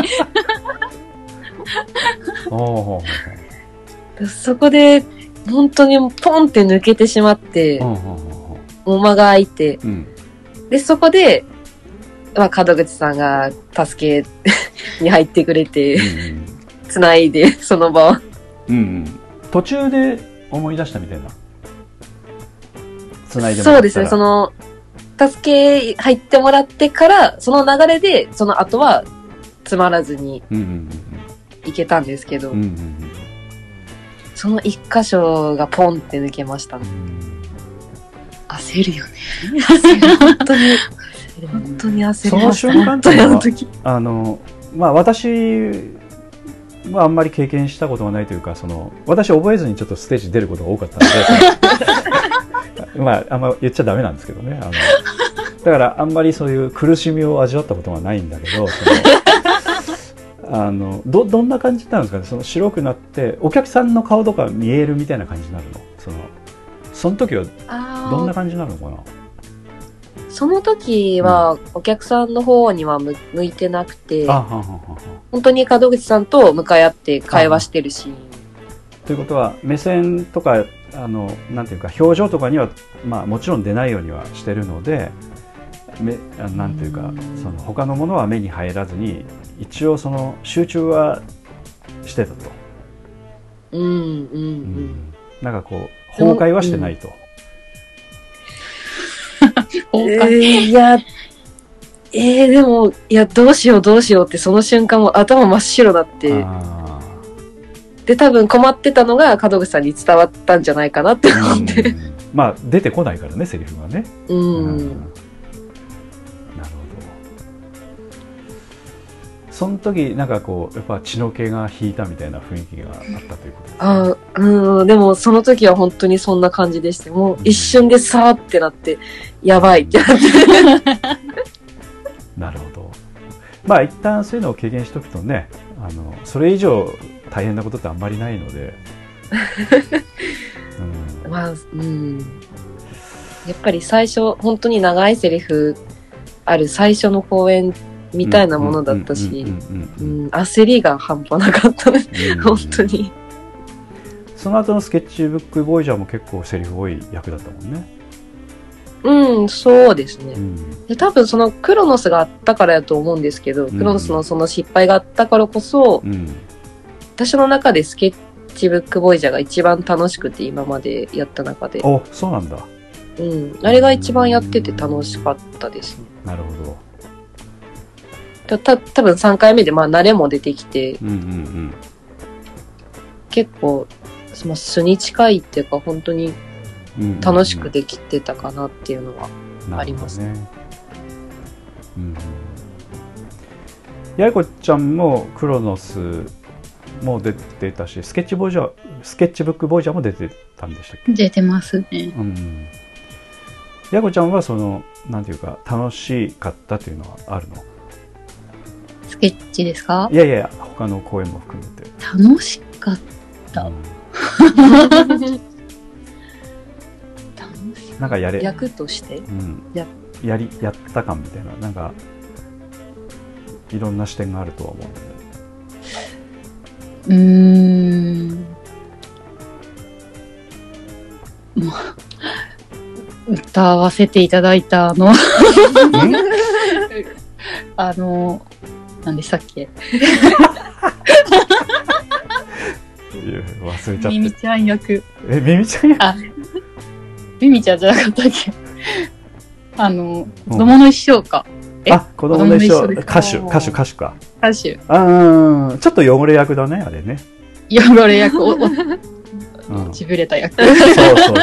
そこで、本当にポンって抜けてしまって、ほうほうほうほもう間が空いて、ううんで、そこで、まあ、門口さんが助けに入ってくれて、うん繋いで、その場を。うんうん、途中で思い出したみたいな。繋いでそうですね、その、助け入ってもらってから、その流れで、その後は、つまらずにうんうん行けたんですけど、うんうんうん。その一箇所がポンって抜けましたね。焦るよね。本当に、本当に焦りました。その瞬間本当にあの時。あのまあ私はあんまり経験したことがないというかその私覚えずにちょっとステージ出ることが多かったので まああんま言っちゃダメなんですけどねあのだからあんまりそういう苦しみを味わったことがないんだけどそのあのどどんな感じなんですかねその白くなってお客さんの顔とか見えるみたいな感じになるの？そのその時はどんな感じなのかな？その時は、お客さんの方には向向いてなくて本当に門口さんと向かい合って会話してるシーン。ということは目線とかあのなんていうか表情とかには、まあ、もちろん出ないようにはしてるので目あなんていうかその他のものは目に入らずに一応その集中はしてたと、うん、うん、う。うんなんかこう崩壊はしてないと。えー、いや、えー、でも、いや、どうしようどうしようって、その瞬間も頭真っ白だって、あで、多分困ってたのが門口さんに伝わったんじゃないかなってー思って。うん。まあ出てこないからねセリフがね、うん。なるその時なんかこうやっぱ血の気が引いたみたいな雰囲気があったということですねあうん、でもその時は本当にそんな感じでして、もう一瞬でさーってなって、やばいってなって。なるほど。まあ一旦そういうのを経験しとくとね、あのそれ以上大変なことってあんまりないので、うん、まあ、うん。やっぱり最初、本当に長いセリフある最初の公演みたいなものだったし、焦りが半端なかったです。うん本当に。その後のスケッチブックボイジャーも結構セリフ多い役だったもんね。うん、そうですねう。んで多分そのクロノスがあったからやと思うんですけど、んクロノスのその失敗があったからこそ、うん私の中でスケッチブックボイジャーが一番楽しくて、今までやった中で。おそうなんだ。うん。あれが一番やってて楽しかったですね。なるほど。た、た多分3回目でまあ慣れも出てきて、うんうん結構、その素に近いっていうか、本当にうんうんうん。楽しくできてたかなっていうのは。ありますね。うん。やいこちゃんもクロノスも出てたし、スケッチボジャースケッチブックボイジャーも出てたんでしたっけ？出てますね。うん。ヤコちゃんはその、なんていうか、楽しかったっていうのはあるの？スケッチですか？いやいや、他の公演も含めて。楽しかった。うん。楽しなんかやれ、役として？うん。や、やり、やった感みたいな、なんか、いろんな視点があるとは思う。うーん。もう、歌わせていただいたあの、あの、何でしたっけ？忘れちゃって。ミミちゃん役。え、ミミちゃんやあ、ミミちゃんじゃなかったっけ？あの、うん子供の一生か。えあ、子供の一緒子供の一緒です歌手、歌手、歌手か。歌手。あうん、ちょっと汚れ役だね、あれね。汚れ役、お、おうん。ちぶれた役。そうそう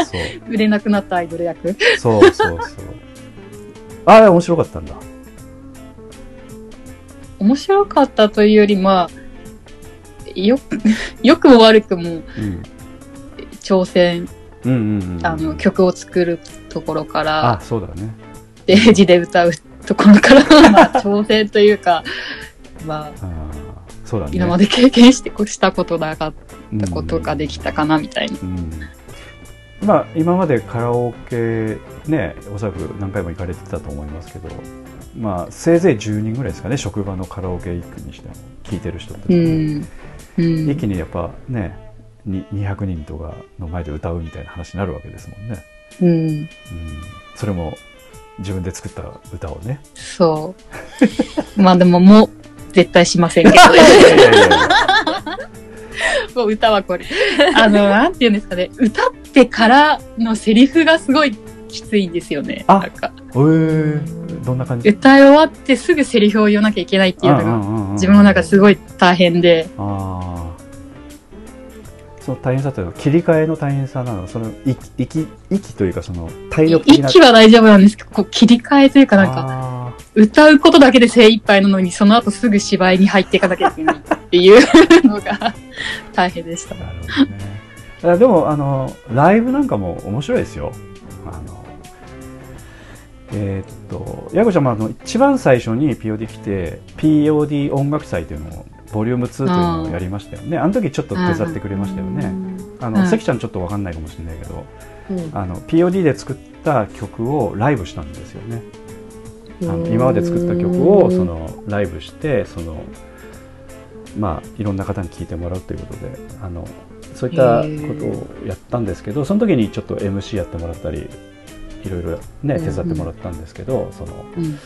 そう。売れなくなったアイドル役。そうそうそう。あれ、面白かったんだ。面白かったというより、まあ、よく、よくも悪くもうん。挑戦、うんうんうん。あの、曲を作るところからあ、、そうだね。ステージで歌うところから、まあ、挑戦というか、まあ、あーそうだね。今まで経験してこしたことなかっうんたことができたかな、みたいな。うんまあ、今までカラオケね、おそらく何回も行かれてたと思いますけど、まあ、せいぜい10人ぐらいですかね、職場のカラオケ行くにしても、聞いてる人って、うん。うん。一気にやっぱね、に200人とかの前で歌うみたいな話になるわけですもんね。うん。うん、それも自分で作った歌をね。そう。まあでももう、絶対しませんけど、もう歌はこれ。あの、なんて言うんですかね。歌ってからのセリフがすごいきついんですよね。あなんか、えー、どんな感じ？歌い終わってすぐセリフを言わなきゃいけないっていうのが、自分の中ですごい大変で、ああ。その大変さというのは切り替えの大変さなの？その息息息というかその体力的な息は大丈夫なんですけど、こう切り替えというかなんか、あ歌うことだけで精一杯なのに、その後すぐ芝居に入っていかなきゃいけないっていう のが大変でした。ー。なるほどね。あでもあのライブなんかも面白いですよ。あのえーっと矢子ちゃんもあの一番最初に POD 来て POD 音楽祭というのをボリューム2というのをやりましたよね。あの時ちょっと手伝ってくれましたよね。あの、うん。関ちゃんちょっとわかんないかもしれないけどうん。あの POD で作った曲をライブしたんですよね。あの今まで作った曲をそのライブしてそのまあいろんな方に聴いてもらうということであのそういったことをやったんですけどその時にちょっと MC やってもらったりいろいろね手伝ってもらったんですけど、そのうん。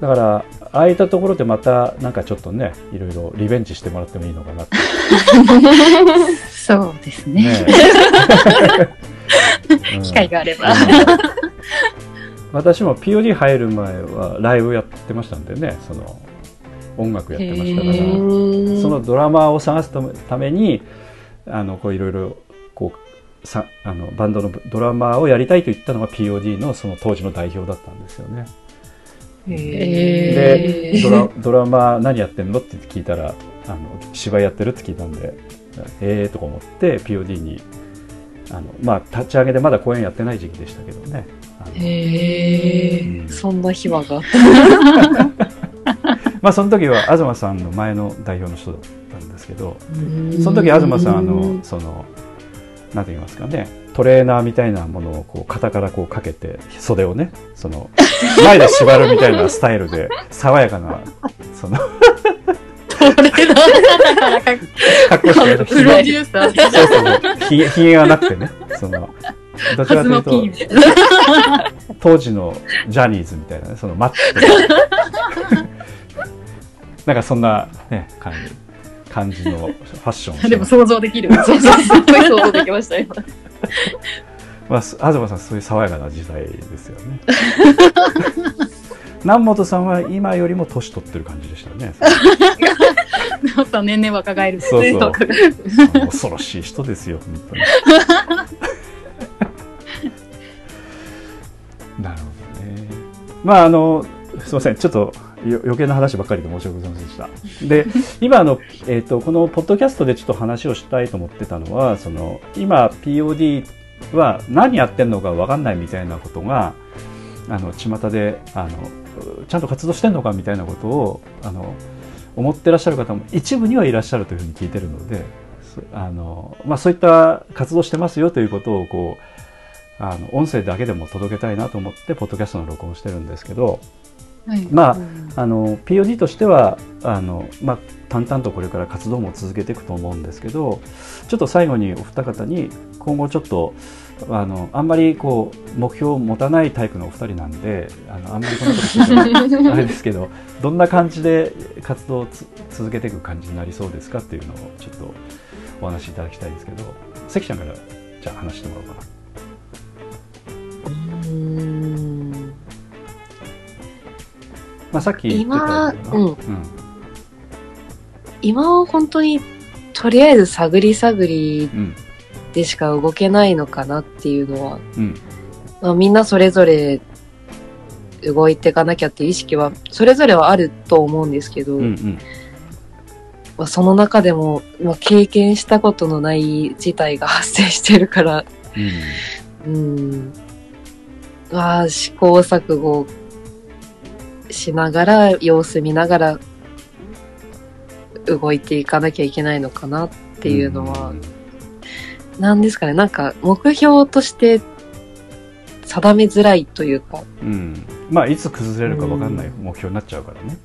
だからああいったところでまたなんかちょっとねいろいろリベンジしてもらってもいいのかな そうですね。ね うん。機会があれば。私も POD 入る前はライブやってましたんでねその音楽やってましたから。そのドラマーを探すためにあのこういろいろさあのバンドのドラマーをやりたいと言ったのが POD のその当時の代表だったんですよね。へでドラドラマー何やってんのって聞いたらあの芝居やってるって聞いたんでええー、とか思って POD にあの、まあ、立ち上げでまだ公演やってない時期でしたけどね。へうんそんな秘話があった。まあその時は東さんの前の代表の人だったんですけどその時東さんあのそのなんて言いますかね。トレーナーみたいなものをこう肩からこうかけて袖をねその 前で縛るみたいなスタイルで爽やかなそのこれのからか格好してるプロデューサーでそうそうひげひげがなくてねそのどちらカというと。当時のジャニーズみたいなねそのマッチ。なんかそんなね感じ感じのファッション でも想像できる。そうそう、すっごい想像できました、今。まあ、す東さんそういう爽やかな時代ですよね。南本さんは今よりも年取ってる感じでしたね。でもさ、年々若返る。そうそう恐ろしい人ですよ、本当に。なるほどね。まあ、あの、すいません、ちょっとよ余計な話ばっかりで申し訳ございませんでした。で、今あの、えっ、と、このポッドキャストでちょっと話をしたいと思ってたのは、その、今 POD は何やってんのかわかんないみたいなことが、あの、巷で、あの、ちゃんと活動してんのかみたいなことを、あの、思ってらっしゃる方も一部にはいらっしゃるというふうに聞いてるので、あの、まあ、そういった活動してますよということを、こう、あの、音声だけでも届けたいなと思って、ポッドキャストの録音してるんですけど、はい。まあ、あの POD としてはあの、まあ、淡々とこれから活動も続けていくと思うんですけどちょっと最後にお二方に今後ちょっとあのあんまりこう目標を持たないタイプのお二人なんであのあんまりこのこと聞いてもあれですけど どんな感じで活動をつ続けていく感じになりそうですかっていうのをちょっとお話しいただきたいですけど関ちゃんからじゃあ話してもらおうかな。うーんまあ、さっき言ってた今うん。うん。今は本当に、とりあえず探り探りうん。でしか動けないのかなっていうのは、うん。まあ、みんなそれぞれ動いていかなきゃっていう意識は、それぞれはあると思うんですけど、うんうん。まあ、その中でも、まあ、経験したことのない事態が発生してるから、うん。うん。まあ、試行錯誤しながら、様子見ながら、動いていかなきゃいけないのかなっていうのは、なんですかね、なんか目標として定めづらいというか、うん、まあいつ崩れるか分かんない目標になっちゃうからね。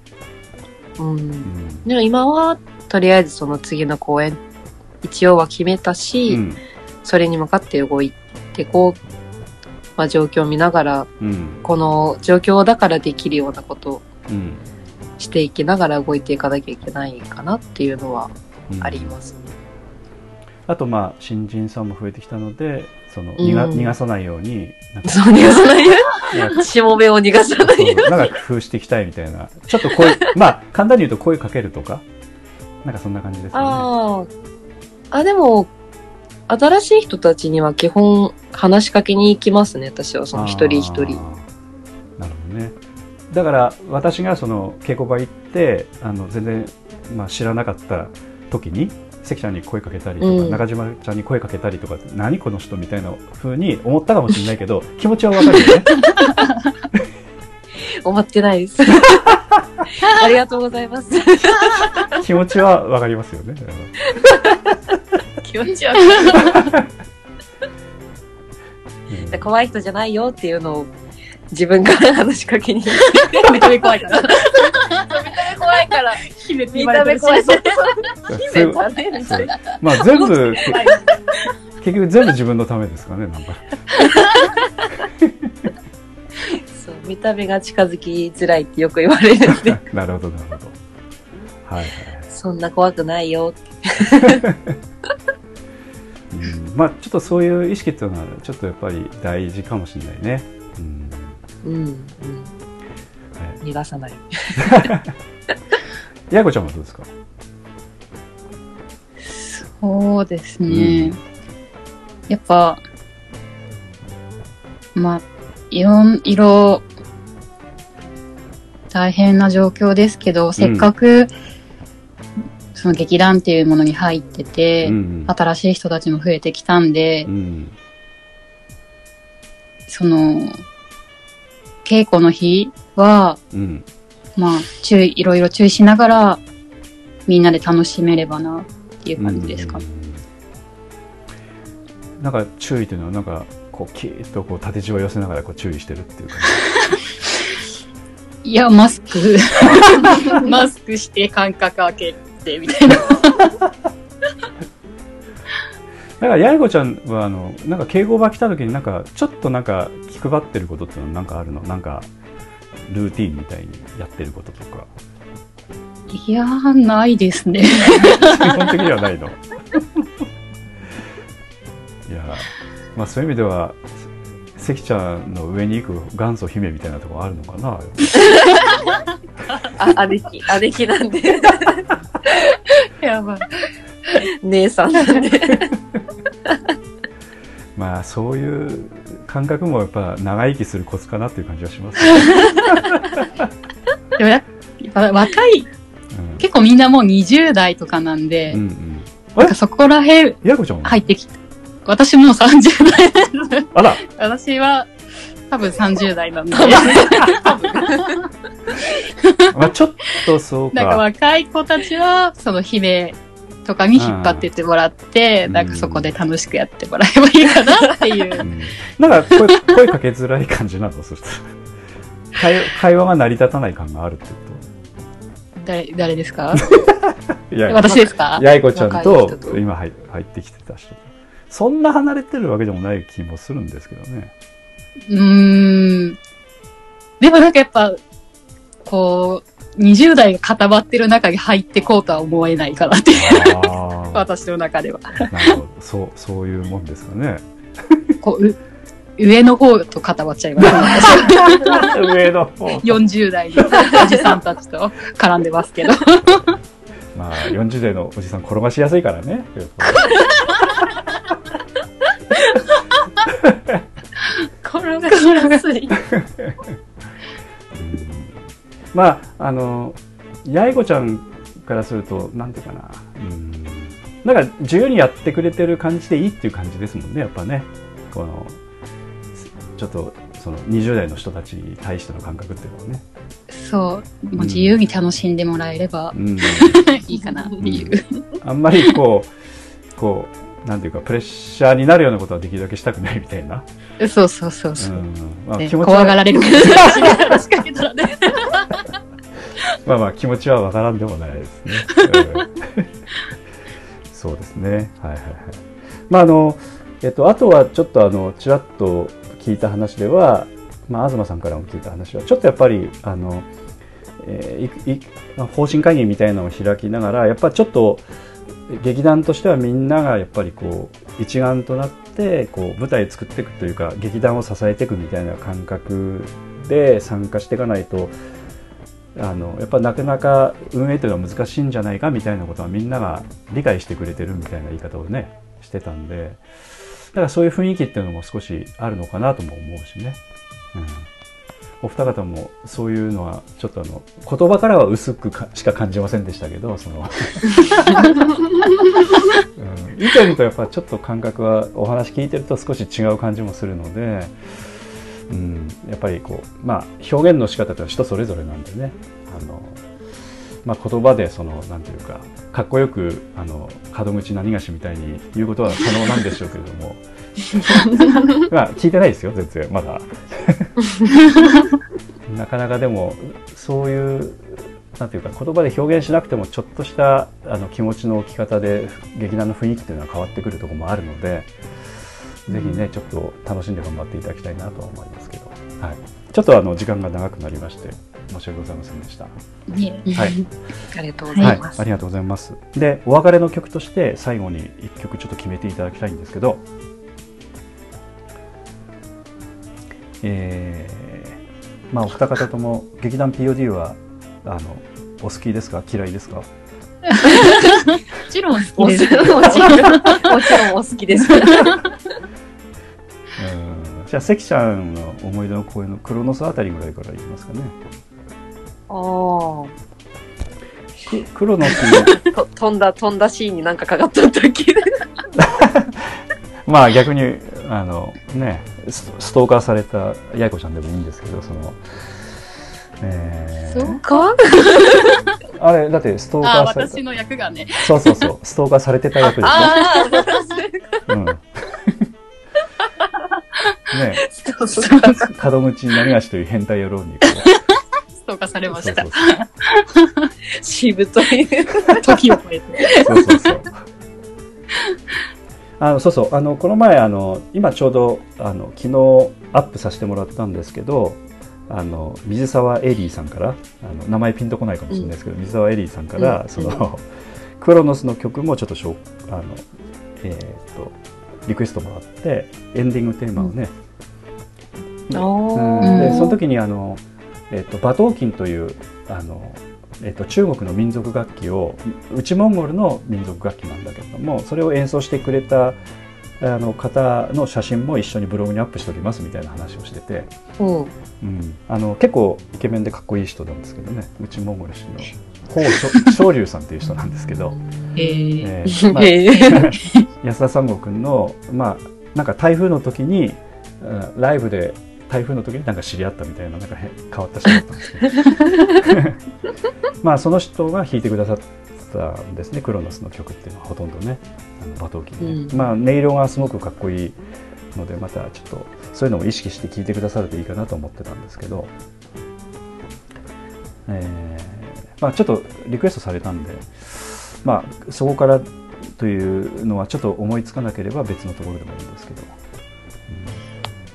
うん。うん。でも今は、とりあえずその次の公演、一応は決めたし、うんそれに向かって動いてこう、まあ状況を見ながら、うん。この状況だからできるようなことをうん。していきながら動いていかなきゃいけないかなっていうのはうん。ありますね。あとまあ新人さんも増えてきたのでその逃が,、うん。逃がさないようにそう、逃がさないよ。なんかしもべを逃がさないよそうなんか工夫していきたいみたいな。ちょっと声 まあ簡単に言うと声かけるとかなんかそんな感じですよね。あ、でも、新しい人たちには基本話しかけに行きますね、私は。その一人一人。なるほどね。だから私がその稽古場行ってあの全然、まあ、知らなかった時に関ちゃんに声かけたりとか、うん中島ちゃんに声かけたりとか何この人みたいな風に思ったかもしれないけど 気持ちはわかるよね。思ってないです。ありがとうございます。気持ちはわかりますよね。気持ち悪うんい。怖い人じゃないよっていうのを自分から話しかけに行く。見た目怖いから。怖いから。姫って見た目怖い。そう姫だね。まあ全部結局全部自分のためですかねなんか。そう、見た目が近づきづらいってよく言われるんで、なるほどなるほど。はいはい。そんな怖くないよ。うんまあちょっとそういう意識っていうのはちょっとやっぱり大事かもしれないね。うんうん、逃がさない。やこちゃんはどうですか？そうですね。やっぱ、まあ、いろん、いろ、大変な状況ですけど、せっかく、その劇団っていうものに入ってて、うん新しい人たちも増えてきたんで、うん。その、稽古の日は、うん。まあ、注意、いろいろ注意しながら、みんなで楽しめればな、っていう感じですか。うんなんか注意というのはなんかこうキーッとこう縦じわ寄せながらこう注意してるっていう感 いや、マスク、マスクして間隔開けて、みたいな。じ。だからやいこちゃんはあのなんか敬語場来た時になんかちょっとなんか気配ってることっていうのはなんかあるの？なんかルーティンみたいにやってることとかいやー、ないですね。基本的にはないの？いやまあそういう意味では関ちゃんの上に行く元祖姫みたいなところあるのかな？あ、姉貴、姉貴なんで、やばい。姉さんなんで。まあそういう感覚もやっぱ長生きするコツかなっていう感じはします、でもやわ若い、うん。結構みんなもう20代とかなんで、うんうん。なんかそこら辺やこちゃんは？入ってきて、私もう30代です。あら。私は多分30代なんで、まあちょっとそうか。なんか若い子たちは、その姫とかに引っ張ってってもらって、うん。なんかそこで楽しくやってもらえばいいかなっていう。う。ん。なんか声声かけづらい感じなの？そしたら。会会話が成り立たない感があるってこ誰、誰ですか？私ですか？やいこちゃんと今入入ってきてた人そんな離れてるわけでもない気もするんですけどねうーん。でもなんかやっぱ、こう、20代が固まってる中に入ってこうとは思えないかなっていう、私の中では。なるほどそうそういうもんですかねこう、う上の方と固まっちゃいます、ね。上の方40代のおじさんたちと絡んでますけど。まあ40代のおじさん転がしやすいからね 転がしやすい。まああの八重子ちゃんからするとなんていうかな。うん。なんか自由にやってくれてる感じでいいっていう感じですもんねやっぱね。このちょっとその20代の人たちに対しての感覚っていうのはね、そう。もう自由に楽しんでもらえればうん、いいかなっていう。あんまりこうこうなんていうかプレッシャーになるようなことはできるだけしたくないみたいな、そうそうそううそう。んまあ、ね気持ち怖がはられるかけたらね。まあまあ気持ちはわからんでもないですね。うん そうですね。はいはいはい。まああのえっとあとはちょっとあのちらっと聞いた話では、まあ東さんからも聞いた話はちょっとやっぱりあの、えーいい方針会議みたいなのを開きながらやっぱりちょっと劇団としてはみんながやっぱりこう一丸となってこう舞台作っていくというか劇団を支えていくみたいな感覚で参加していかないとあのやっぱなかなか運営というのは難しいんじゃないかみたいなことはみんなが理解してくれてるみたいな言い方をねしてたんでだからそういう雰囲気っていうのも少しあるのかなとも思うしね、うん、お二方もそういうのはちょっとあの言葉からは薄くしか感じませんでしたけどその、うん、見とやっぱちょっと感覚はお話聞いてると少し違う感じもするので。うん、やっぱりこう、まあ、表現の仕方ってのは人それぞれなんでねあの、まあ、言葉でそのなんていうかかっこよくあの門口何がしみたいに言うことは可能なんでしょうけれども。まあ聞いてないですよ全然まだ。なかなかでもそういうなんていうか言葉で表現しなくてもちょっとしたあの気持ちの置き方で劇団の雰囲気っていうのは変わってくるところもあるので。ぜひね、ちょっと楽しんで頑張っていただきたいなとは思いますけど、はい、ちょっとあの時間が長くなりまして、申し訳ございませんでした。ねはい、ありがとうごはいざいます。ありがとうございます。で、お別れの曲として最後に一曲ちょっと決めていただきたいんですけど、えー、まあお二方とも劇団 POD はあのお好きですか？嫌いですか？もちろん好もきです。ちろん、もちろんお好きです。うんじゃあ関ちゃんの思い出の公演のクロノスあたりぐらいからいきますかね。あククロノスあ。と飛んだ、飛んだシーンになんかかかった時。まあ逆にあのねストストーカーされたやいこちゃんでもいいんですけどその、えー。そうか？あれだってストーあ、カーされ私の役がね。たそうそうそう。ストーカーされてた役ですね。ああ、うん、ね。そうそう門口何がしという変態野郎にこストーカーされうました。しぶとい。時を超えて。そうそうそう。あのそうそうあのこの前あの今ちょうどあの昨日アップさせてもらったんですけどあの水沢エリーさんからあの名前ピンとこないかもしれないですけど、水沢エリーさんから、うんその、クロノスの曲もちょっとしょあの、えーっとリクエストもらってエンディングテーマをね、おうんでうんその時にあの、えっと馬頭琴というあの、えっと中国の民族楽器を内モンゴルの民族楽器なんだけれどもそれを演奏してくれたあの方の写真も一緒にブログにアップしておりますみたいな話をしてて、おう。うん、あの結構イケメンでかっこいい人なんですけどね。内モンゴル氏の。宝 昇龍さんっていう人なんですけど、えー。えーまあ 安田三悟君のまあなんか台風の時にうんライブで台風の時になんか知り合ったみたいななんか変変わった人だったんですけどまあその人が弾いてくださったんですねクロノスの曲っていうのはほとんどねあの馬頭琴でね、うん。まあ音色がすごくかっこいいのでまたちょっとそういうのを意識して聴いてくださるといいかなと思ってたんですけど、えーまあ、ちょっとリクエストされたんで、まあ、そこからというのはちょっと思いつかなければ別のところでもいいんですけど、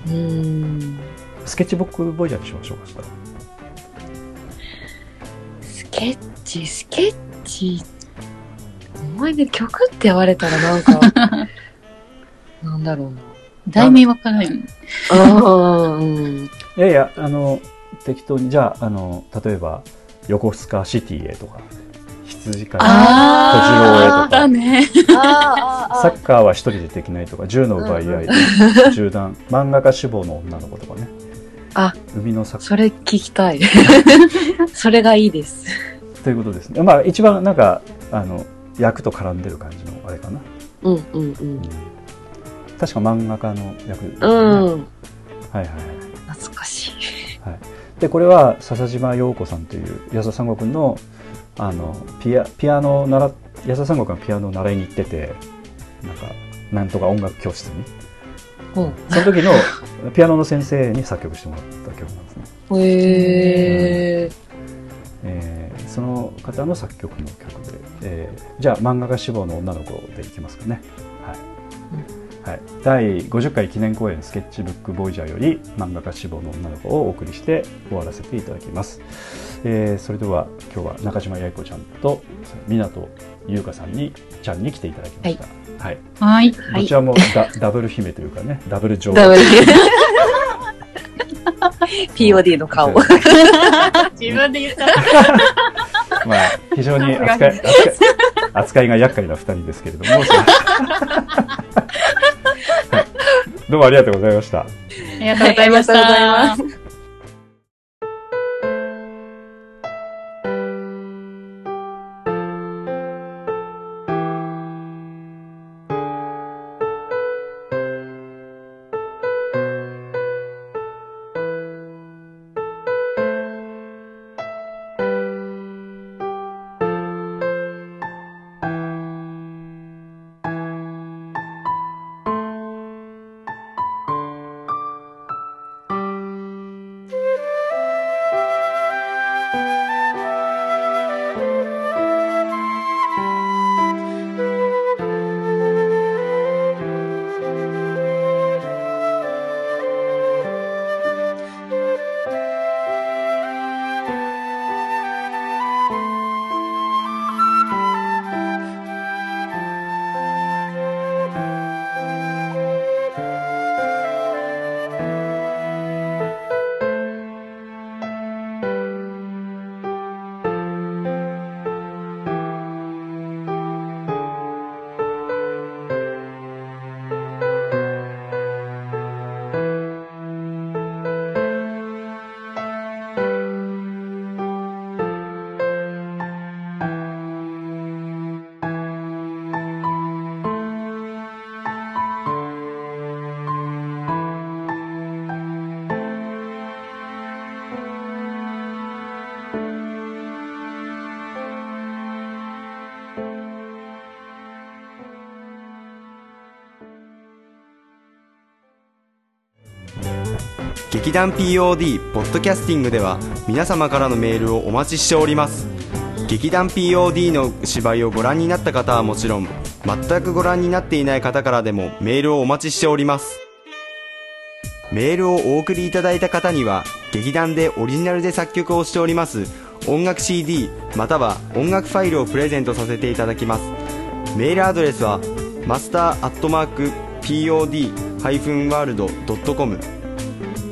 うーんスケッチブックボイジャーにしましょうかしたらスケッチ、スケッチ。思い出曲って言われたらなんか、なんだろうな。題名わからない。ああ、うん。いやいやあの適当にじゃああの例えば横須賀シティへとか羊飼い小次郎へとか。サッカーは一人でできないとか銃の奪い合いで銃弾。漫画家志望の女の子とかね。あ海の作それ聞きたい。それがいいです。ということですね。まあ一番なんかあの役と絡んでる感じのあれかな、うんうんうん。確か漫画家の役ですね、うん。はいはいはい。懐かしい。でこれは笹島陽子さんという安田三悟君のあのピアピアノを習っ安田三悟君がピアノを習いに行っててなんかなんとか音楽教室に。う。ん。その時のピアノの先生に作曲してもらった曲なんですね、へえ。えーその方の作曲の曲で、えーじゃあ漫画家志望の女の子でいきますかね。はい、はい、第50回記念公演スケッチブックボイジャーより漫画家志望の女の子をお送りして終わらせていただきます、えーそれでは今日は中島八重子ちゃんと湊優香さんにちゃんに来ていただきました。はい、はい。はい。どちらもダダブル姫というかねダブル女王。ダブル。POD の顔。自分で言った。まあ、非常に扱い、扱い、扱いが厄介な二人ですけれども、どうもありがとうございました。ありがとうございました。劇団 POD ポッドキャスティングでは皆様からのメールをお待ちしております。劇団 POD の芝居をご覧になった方はもちろん全くご覧になっていない方からでもメールをお待ちしております。メールをお送りいただいた方には劇団でオリジナルで作曲をしております音楽 CD または音楽ファイルをプレゼントさせていただきます。メールアドレスはマスターアットマーク POD-world.com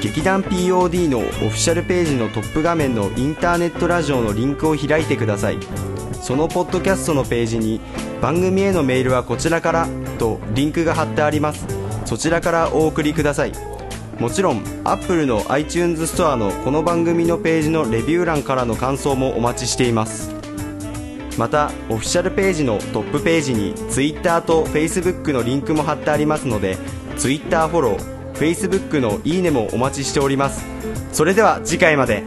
劇団 POD のオフィシャルページのトップ画面のインターネットラジオのリンクを開いてください。そのポッドキャストのページに番組へのメールはこちらからとリンクが貼ってあります。そちらからお送りください。もちろん Apple の iTunes ストアのこの番組のページのレビュー欄からの感想もお待ちしています。またオフィシャルページのトップページに Twitter と Facebook のリンクも貼ってありますので Twitter フォロー Facebook のいいねもお待ちしております。それでは次回まで。